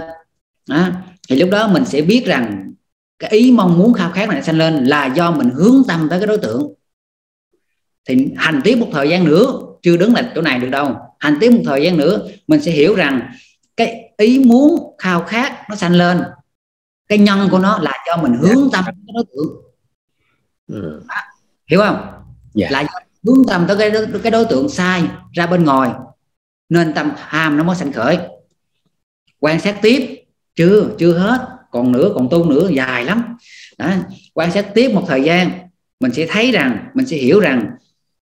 đó, thì lúc đó mình sẽ biết rằng cái ý mong muốn khao khát này sanh lên là do mình hướng tâm tới cái đối tượng. Thì hành tiếp một thời gian nữa chưa đứng lại chỗ này được đâu hành tiếp một thời gian nữa mình sẽ hiểu rằng cái ý muốn khao khát nó sanh lên. Cái nhân của nó là do mình hướng tâm tới cái đối tượng. Ừ. hiểu không? Dạ. là hướng tâm tới cái cái đối tượng sai ra bên ngoài. Nên tâm tham nó mới sanh khởi. Quan sát tiếp chưa chưa hết. Còn nữa còn tu nữa dài lắm. Đó. quan sát tiếp một thời gian mình sẽ thấy rằng mình sẽ hiểu rằng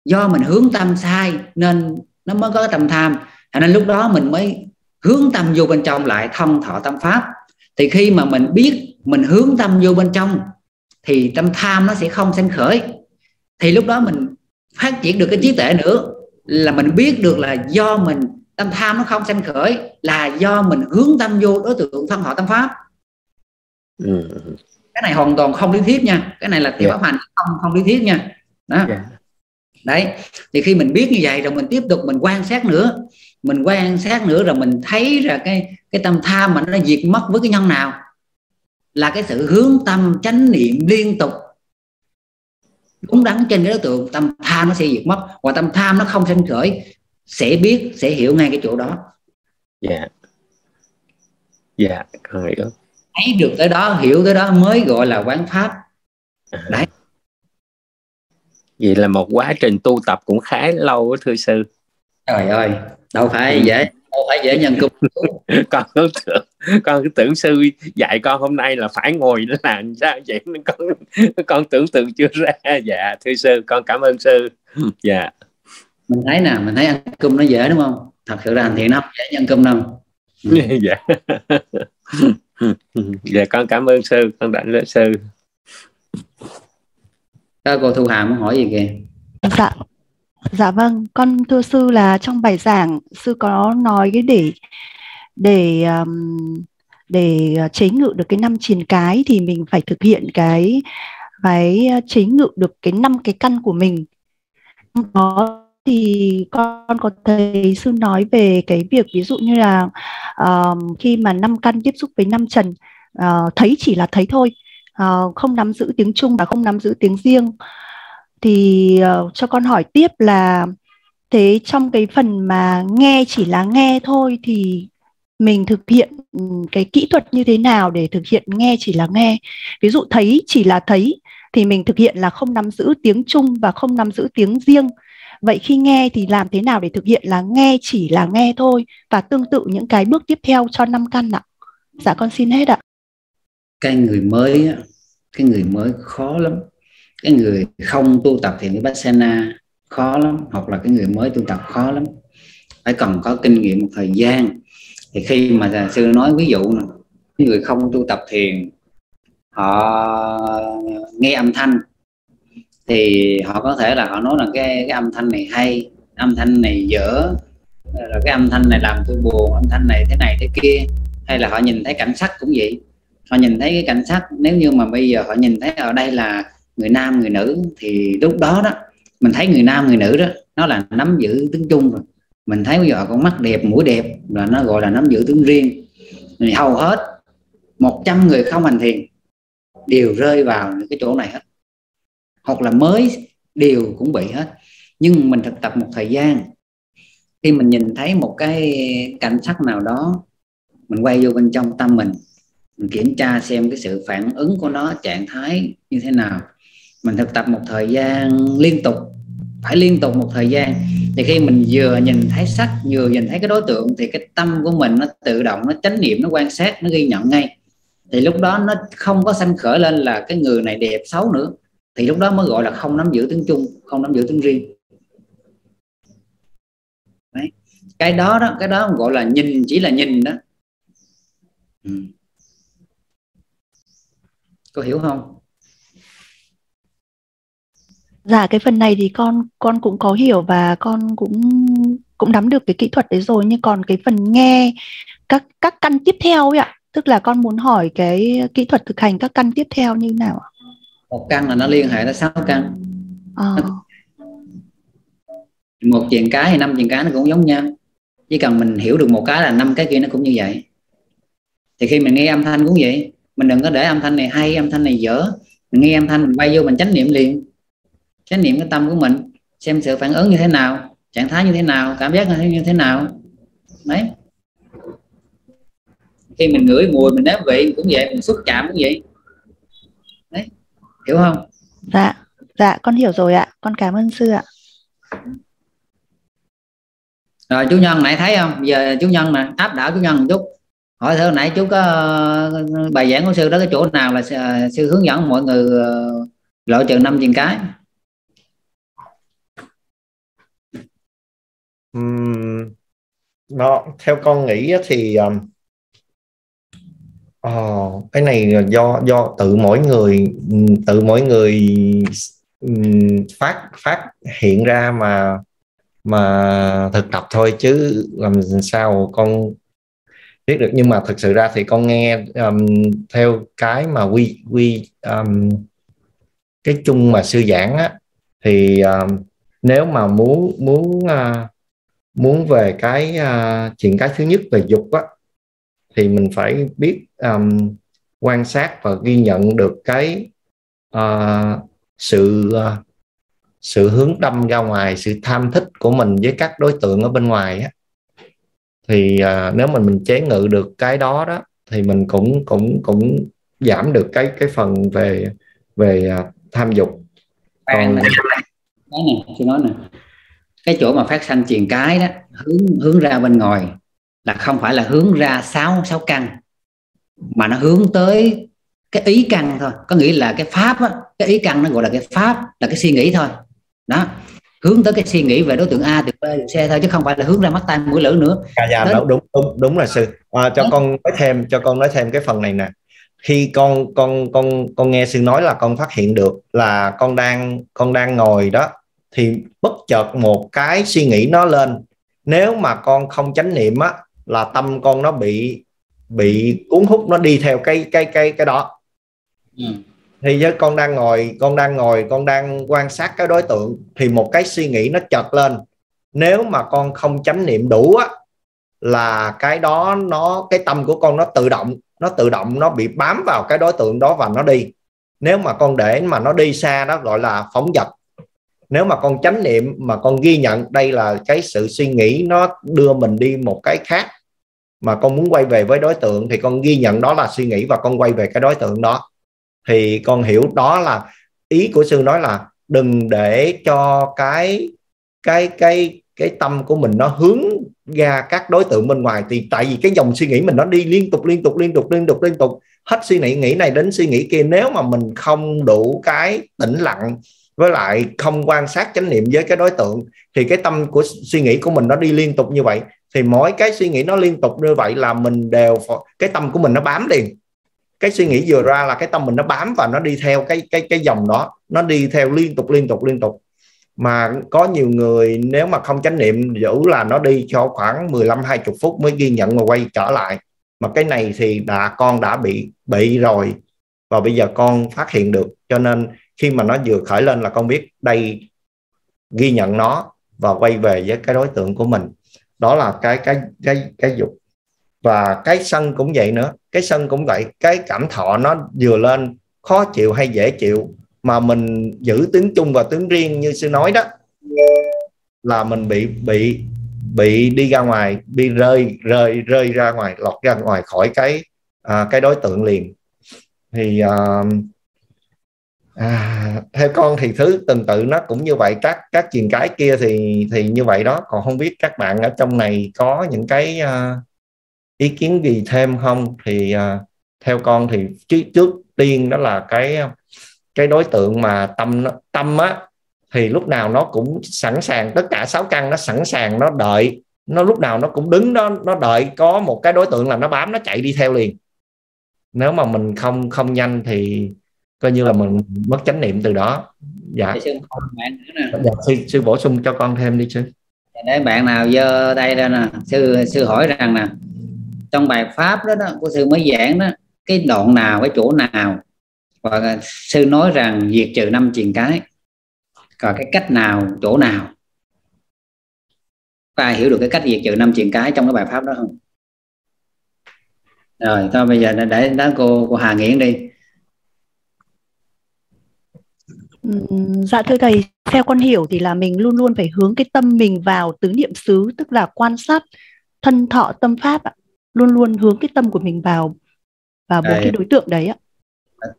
do mình hướng tâm sai nên nó mới có tâm tham cho nên lúc đó mình mới hướng tâm vô bên trong lại thông thọ tâm pháp thì khi mà mình biết mình hướng tâm vô bên trong thì tâm tham nó sẽ không sanh khởi thì lúc đó mình phát triển được cái trí tuệ nữa là mình biết được là do mình tâm tham nó không sanh khởi là do mình hướng tâm vô đối tượng thân họ tâm pháp ừ. cái này hoàn toàn không lý thuyết nha cái này là tiểu yeah. Dạ. hành không không lý thuyết nha đó yeah. Đấy thì khi mình biết như vậy rồi mình tiếp tục mình quan sát nữa. Mình quan sát nữa rồi mình thấy ra cái cái tâm tham mà nó diệt mất với cái nhân nào là cái sự hướng tâm chánh niệm liên tục. Đúng đắn trên cái đối tượng tâm tham nó sẽ diệt mất và tâm tham nó không sinh khởi sẽ biết sẽ hiểu ngay cái chỗ đó. Dạ. Yeah. dạ yeah, con hiểu. Thấy được tới đó hiểu tới đó mới gọi là quán pháp. À. đấy vậy là một quá trình tu tập cũng khá lâu thưa sư. Trời ơi đâu phải ừ. dễ đâu phải dễ nhân cung [LAUGHS] con cứ tưởng con cứ tưởng sư dạy con hôm nay là phải ngồi để làm sao vậy? Con con tưởng tượng chưa ra. Dạ thưa sư con cảm ơn sư. [LAUGHS] Dạ. Mình thấy nè mình thấy ăn cung nó dễ đúng không? Thật sự là hành thiện nó không dễ nhân cung đâu. [LAUGHS] Dạ. Dạ con cảm ơn sư con đảnh lễ sư các cô thu hà muốn hỏi gì kìa? Dạ. Dạ vâng con thưa sư là trong bài giảng sư có nói cái để để um, để ờ, chế ngự được cái năm triền cái thì mình phải thực hiện cái cái ờ, chế ngự được cái năm cái căn của mình. Đó thì con có thấy sư nói về cái việc ví dụ như là uh, khi mà năm căn tiếp xúc với năm trần uh, thấy chỉ là thấy thôi uh, không nắm giữ tiếng chung và không nắm giữ tiếng riêng. Thì uh, cho con hỏi tiếp là thế trong cái phần mà nghe chỉ là nghe thôi thì mình thực hiện cái kỹ thuật như thế nào để thực hiện nghe chỉ là nghe? Ví dụ thấy chỉ là thấy thì mình thực hiện là không nắm giữ tiếng chung và không nắm giữ tiếng riêng. Vậy khi nghe thì làm thế nào để thực hiện là nghe chỉ là nghe thôi và tương tự những cái bước tiếp theo cho năm căn ạ? Dạ con xin hết ạ cái người mới á, cái người mới khó lắm. Cái người không tu tập thiền vipassana khó lắm. Hoặc là cái người mới tu tập khó lắm. Phải cần có kinh nghiệm một thời gian. Thì khi mà sư nói ví dụ này, người không tu tập thiền họ nghe âm thanh thì họ có thể là họ nói là cái cái âm thanh này hay âm thanh này dở rồi cái âm thanh này làm tôi buồn âm thanh này thế này thế kia. Hay là họ nhìn thấy cảnh sắc cũng vậy họ nhìn thấy cái cảnh sắc, nếu như mà bây giờ họ nhìn thấy ở đây là người nam, người nữ thì lúc đó đó, mình thấy người nam, người nữ đó, nó là nắm giữ tướng chung rồi. Mình thấy bây giờ con mắt đẹp, mũi đẹp, là nó gọi là nắm giữ tướng riêng. Thì hầu hết 100 người không hành thiền đều rơi vào cái chỗ này hết. Hoặc là mới đều cũng bị hết. Nhưng mình thực tập một thời gian, khi mình nhìn thấy một cái cảnh sắc nào đó, mình quay vô bên trong tâm mình mình kiểm tra xem cái sự phản ứng của nó, trạng thái như thế nào. Mình thực tập một thời gian liên tục, phải liên tục một thời gian. Thì khi mình vừa nhìn thấy sắc vừa nhìn thấy cái đối tượng thì cái tâm của mình nó tự động, nó chánh niệm, nó quan sát, nó ghi nhận ngay. Thì lúc đó nó không có sanh khởi lên là cái người này đẹp xấu nữa. Thì lúc đó mới gọi là không nắm giữ tiếng chung không nắm giữ tiếng riêng. Đấy. cái đó đó, cái đó gọi là nhìn, chỉ là nhìn đó. Ừ có hiểu không? Dạ cái phần này thì con con cũng có hiểu và con cũng cũng nắm được cái kỹ thuật đấy rồi. Nhưng còn cái phần nghe các các căn tiếp theo ấy ạ, tức là con muốn hỏi cái kỹ thuật thực hành các căn tiếp theo như nào ạ? một căn là nó liên hệ tới sáu căn. À. một chuyện cái hay năm chuyện cái nó cũng giống nhau. Chỉ cần mình hiểu được một cái là năm cái kia nó cũng như vậy. Thì khi mình nghe âm thanh cũng vậy mình đừng có để âm thanh này hay âm thanh này dở. Mình nghe âm thanh mình bay vô mình chánh niệm liền. Chánh niệm cái tâm của mình xem sự phản ứng như thế nào trạng thái như thế nào cảm giác như thế nào. Đấy. Khi mình ngửi mùi mình nếm vị cũng vậy mình xúc chạm cũng vậy. Đấy. Hiểu không? Dạ dạ con hiểu rồi ạ. Con cảm ơn sư ạ. Rồi chú nhân nãy thấy không? Giờ chú nhân nè áp đảo chú nhân một chút hỏi thưa nãy chú có ờ, bài giảng của sư đó cái chỗ nào là ờ, sư hướng dẫn mọi người ờ, loại trừ năm chuyện cái? Um, nó theo con nghĩ thì um, oh, cái này là do do tự mỗi người tự mỗi người um, phát phát hiện ra mà mà thực tập thôi chứ làm sao con biết được nhưng mà thực sự ra thì con nghe um, theo cái mà quy quy um, cái chung mà sư giảng á thì um, nếu mà muốn muốn uh, muốn về cái uh, chuyện cái thứ nhất về dục á thì mình phải biết um, quan sát và ghi nhận được cái uh, sự uh, sự hướng tâm ra ngoài sự tham thích của mình với các đối tượng ở bên ngoài á thì uh, nếu mình mình chế ngự được cái đó đó thì mình cũng cũng cũng giảm được cái cái phần về về uh, tham dục. Còn này, cái này tôi nói nè. Cái chỗ mà phát sanh truyền cái đó hướng hướng ra bên ngoài là không phải là hướng ra sáu sáu căn mà nó hướng tới cái ý căn thôi. Có nghĩa là cái pháp á, cái ý căn nó gọi là cái pháp là cái suy nghĩ thôi. Đó hướng tới cái suy nghĩ về đối tượng A từ B từ C thôi chứ không phải là hướng ra mắt tay mũi lưỡi nữa. À, dạ, đúng, đúng đúng đúng là sư à, cho đó. con nói thêm cho con nói thêm cái phần này nè. Khi con con con con nghe sư nói là con phát hiện được là con đang con đang ngồi đó thì bất chợt một cái suy nghĩ nó lên. Nếu mà con không chánh niệm á là tâm con nó bị bị cuốn hút nó đi theo cái cái cái cái đó. Ừ thì với con đang ngồi, con đang ngồi, con đang quan sát cái đối tượng. Thì một cái suy nghĩ nó chợt lên. Nếu mà con không chánh niệm đủ á, là cái đó nó, cái tâm của con nó tự động, nó tự động nó bị bám vào cái đối tượng đó và nó đi. Nếu mà con để mà nó đi xa, đó gọi là phóng dật. Nếu mà con chánh niệm mà con ghi nhận, đây là cái sự suy nghĩ nó đưa mình đi một cái khác, mà con muốn quay về với đối tượng, thì con ghi nhận đó là suy nghĩ và con quay về cái đối tượng đó thì con hiểu đó là ý của sư nói là đừng để cho cái cái cái cái tâm của mình nó hướng ra các đối tượng bên ngoài. Thì tại vì cái dòng suy nghĩ mình nó đi liên tục liên tục liên tục liên tục liên tục. Hết suy nghĩ nghĩ này đến suy nghĩ kia. Nếu mà mình không đủ cái tĩnh lặng với lại không quan sát chánh niệm với cái đối tượng, thì cái tâm của suy nghĩ của mình nó đi liên tục như vậy. Thì mỗi cái suy nghĩ nó liên tục như vậy là mình đều cái tâm của mình nó bám liền cái suy nghĩ vừa ra là cái tâm mình nó bám và nó đi theo cái cái cái dòng đó. Nó đi theo liên tục liên tục liên tục. Mà có nhiều người nếu mà không chánh niệm, giữ là nó đi cho khoảng 15 20 phút mới ghi nhận và quay trở lại. Mà cái này thì đã con đã bị bị rồi. Và bây giờ con phát hiện được. Cho nên khi mà nó vừa khởi lên là con biết đây ghi nhận nó và quay về với cái đối tượng của mình. Đó là cái cái cái cái dục. Và cái sân cũng vậy nữa cái sân cũng vậy cái cảm thọ nó vừa lên khó chịu hay dễ chịu mà mình giữ tướng chung và tướng riêng như sư nói đó là mình bị bị bị đi ra ngoài bị rơi rơi rơi ra ngoài lọt ra ngoài khỏi cái à, cái đối tượng liền. Thì à, à, theo con thì thứ tương tự nó cũng như vậy các các truyền cái kia thì thì như vậy đó. Còn không biết các bạn ở trong này có những cái à, ý kiến gì thêm không? Thì uh, theo con thì trước trước tiên đó là cái cái đối tượng mà tâm tâm á thì lúc nào nó cũng sẵn sàng tất cả sáu căn nó sẵn sàng nó đợi. Nó lúc nào nó cũng đứng đó nó đợi có một cái đối tượng là nó bám nó chạy đi theo liền. Nếu mà mình không không nhanh thì coi như là mình mất chánh niệm từ đó. Dạ. Sư, dạ, sư, sư bổ sung cho con thêm đi sư. Để bạn nào dơ đây ra nè. Sư sư hỏi rằng nè trong bài pháp đó, đó của sư mới giảng đó cái đoạn nào cái chỗ nào và sư nói rằng diệt trừ năm triền cái. Còn cái cách nào chỗ nào? Có ai hiểu được cái cách diệt trừ năm triền cái trong cái bài pháp đó không? Rồi thôi bây giờ để đó cô cô Hà Nghiễn đi. Dạ thưa thầy, theo con hiểu thì là mình luôn luôn phải hướng cái tâm mình vào tứ niệm xứ, tức là quan sát thân thọ tâm pháp ạ. Luôn luôn hướng cái tâm của mình vào vào bốn cái đối tượng đấy ạ.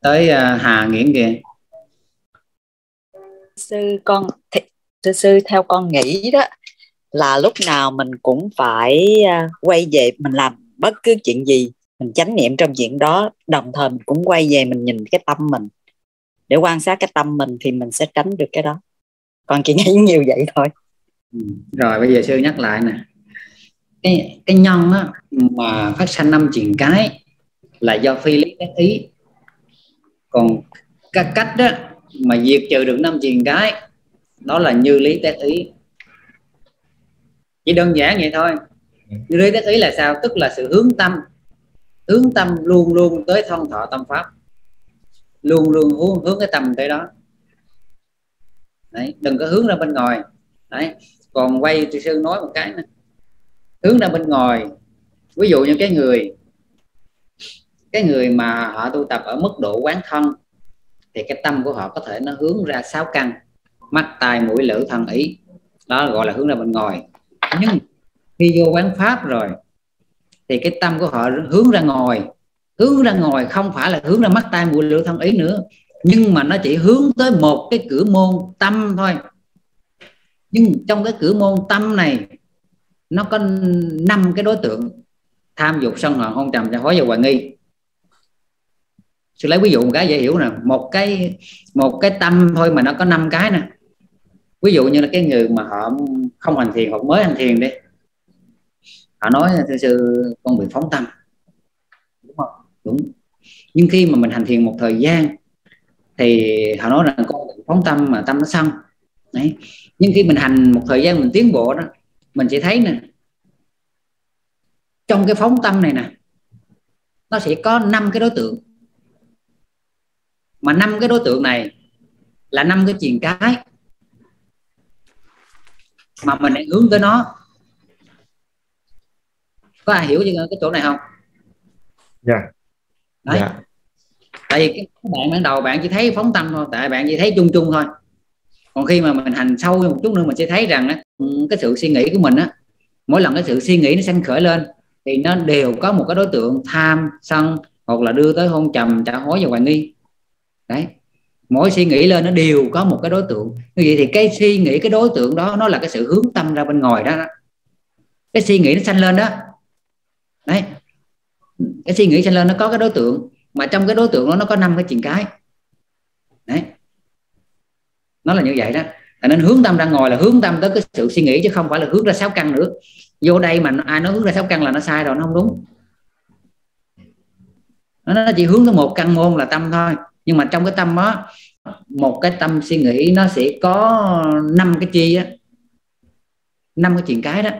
Tới uh, Hà Nghiễn kìa. Sư con sư sư theo con nghĩ đó là lúc nào mình cũng phải uh, quay về mình làm bất cứ chuyện gì mình chánh niệm trong chuyện đó đồng thời mình cũng quay về mình nhìn cái tâm mình để quan sát cái tâm mình thì mình sẽ tránh được cái đó còn chỉ nghĩ nhiều vậy thôi ừ. rồi bây giờ sư nhắc lại nè cái cái nhân á, mà phát sanh năm truyền cái là do phi lý tác ý. Còn cái cách đó mà diệt trừ được năm truyền cái đó là như lý tác ý. Chỉ đơn giản vậy thôi. Như lý tác ý là sao? Tức là sự hướng tâm. Hướng tâm luôn luôn tới thông thọ tâm pháp. Luôn luôn hướng, hướng cái tâm tới đó. Đấy, đừng có hướng ra bên ngoài. Đấy. còn quay thì sư nói một cái nữa hướng ra bên ngoài. Ví dụ như cái người cái người mà họ tu tập ở mức độ quán thân, thì cái tâm của họ có thể nó hướng ra sáu căn. Mắt, tai, mũi, lưỡi, thân, ý. Đó gọi là hướng ra bên ngoài. Nhưng khi vô quán pháp rồi, thì cái tâm của họ hướng ra ngoài. Hướng ra ngoài không phải là hướng ra mắt, tai, mũi, lưỡi, thân, ý nữa. Nhưng mà nó chỉ hướng tới một cái cửa môn tâm thôi. Nhưng trong cái cửa môn tâm này nó có năm cái đối tượng tham dục sân hận, hôn trầm cho hối và hoài nghi. Sư lấy ví dụ một cái dễ hiểu nè. Một cái một cái tâm thôi mà nó có năm cái nè. Ví dụ như là cái người mà họ không hành thiền hoặc mới hành thiền đi. Họ nói thưa sư, con bị phóng tâm. Đúng không? Đúng. Nhưng khi mà mình hành thiền một thời gian thì họ nói là, con bị phóng tâm mà tâm nó xong. đấy. Nhưng khi mình hành một thời gian mình tiến bộ đó mình sẽ thấy nè trong cái phóng tâm này nè nó sẽ có năm cái đối tượng mà năm cái đối tượng này là năm cái truyền cái mà mình đang hướng tới nó có ai hiểu cái chỗ này không dạ yeah. Đấy. Yeah. tại vì cái bạn ban đầu bạn chỉ thấy phóng tâm thôi tại bạn chỉ thấy chung chung thôi còn khi mà mình hành sâu một chút nữa mình sẽ thấy rằng cái sự suy nghĩ của mình á mỗi lần cái sự suy nghĩ nó sanh khởi lên thì nó đều có một cái đối tượng tham sân hoặc là đưa tới hôn trầm trả hối và hoài nghi. Đấy. Mỗi suy nghĩ lên nó đều có một cái đối tượng. Như vậy thì cái suy nghĩ cái đối tượng đó nó là cái sự hướng tâm ra bên ngoài đó, đó. cái suy nghĩ nó sanh lên đó. Đấy. Cái suy nghĩ sanh lên nó có cái đối tượng mà trong cái đối tượng đó nó có năm cái chuyện cái. Đấy nó là như vậy đó. Tại nên hướng tâm ra ngồi là hướng tâm tới cái sự suy nghĩ chứ không phải là hướng ra sáu căn nữa. Vô đây mà ai nói hướng ra sáu căn là nó sai rồi, nó không đúng. Nó chỉ hướng tới một căn môn là tâm thôi. Nhưng mà trong cái tâm đó một cái tâm suy nghĩ nó sẽ có năm cái chi á. Năm cái chuyện cái đó.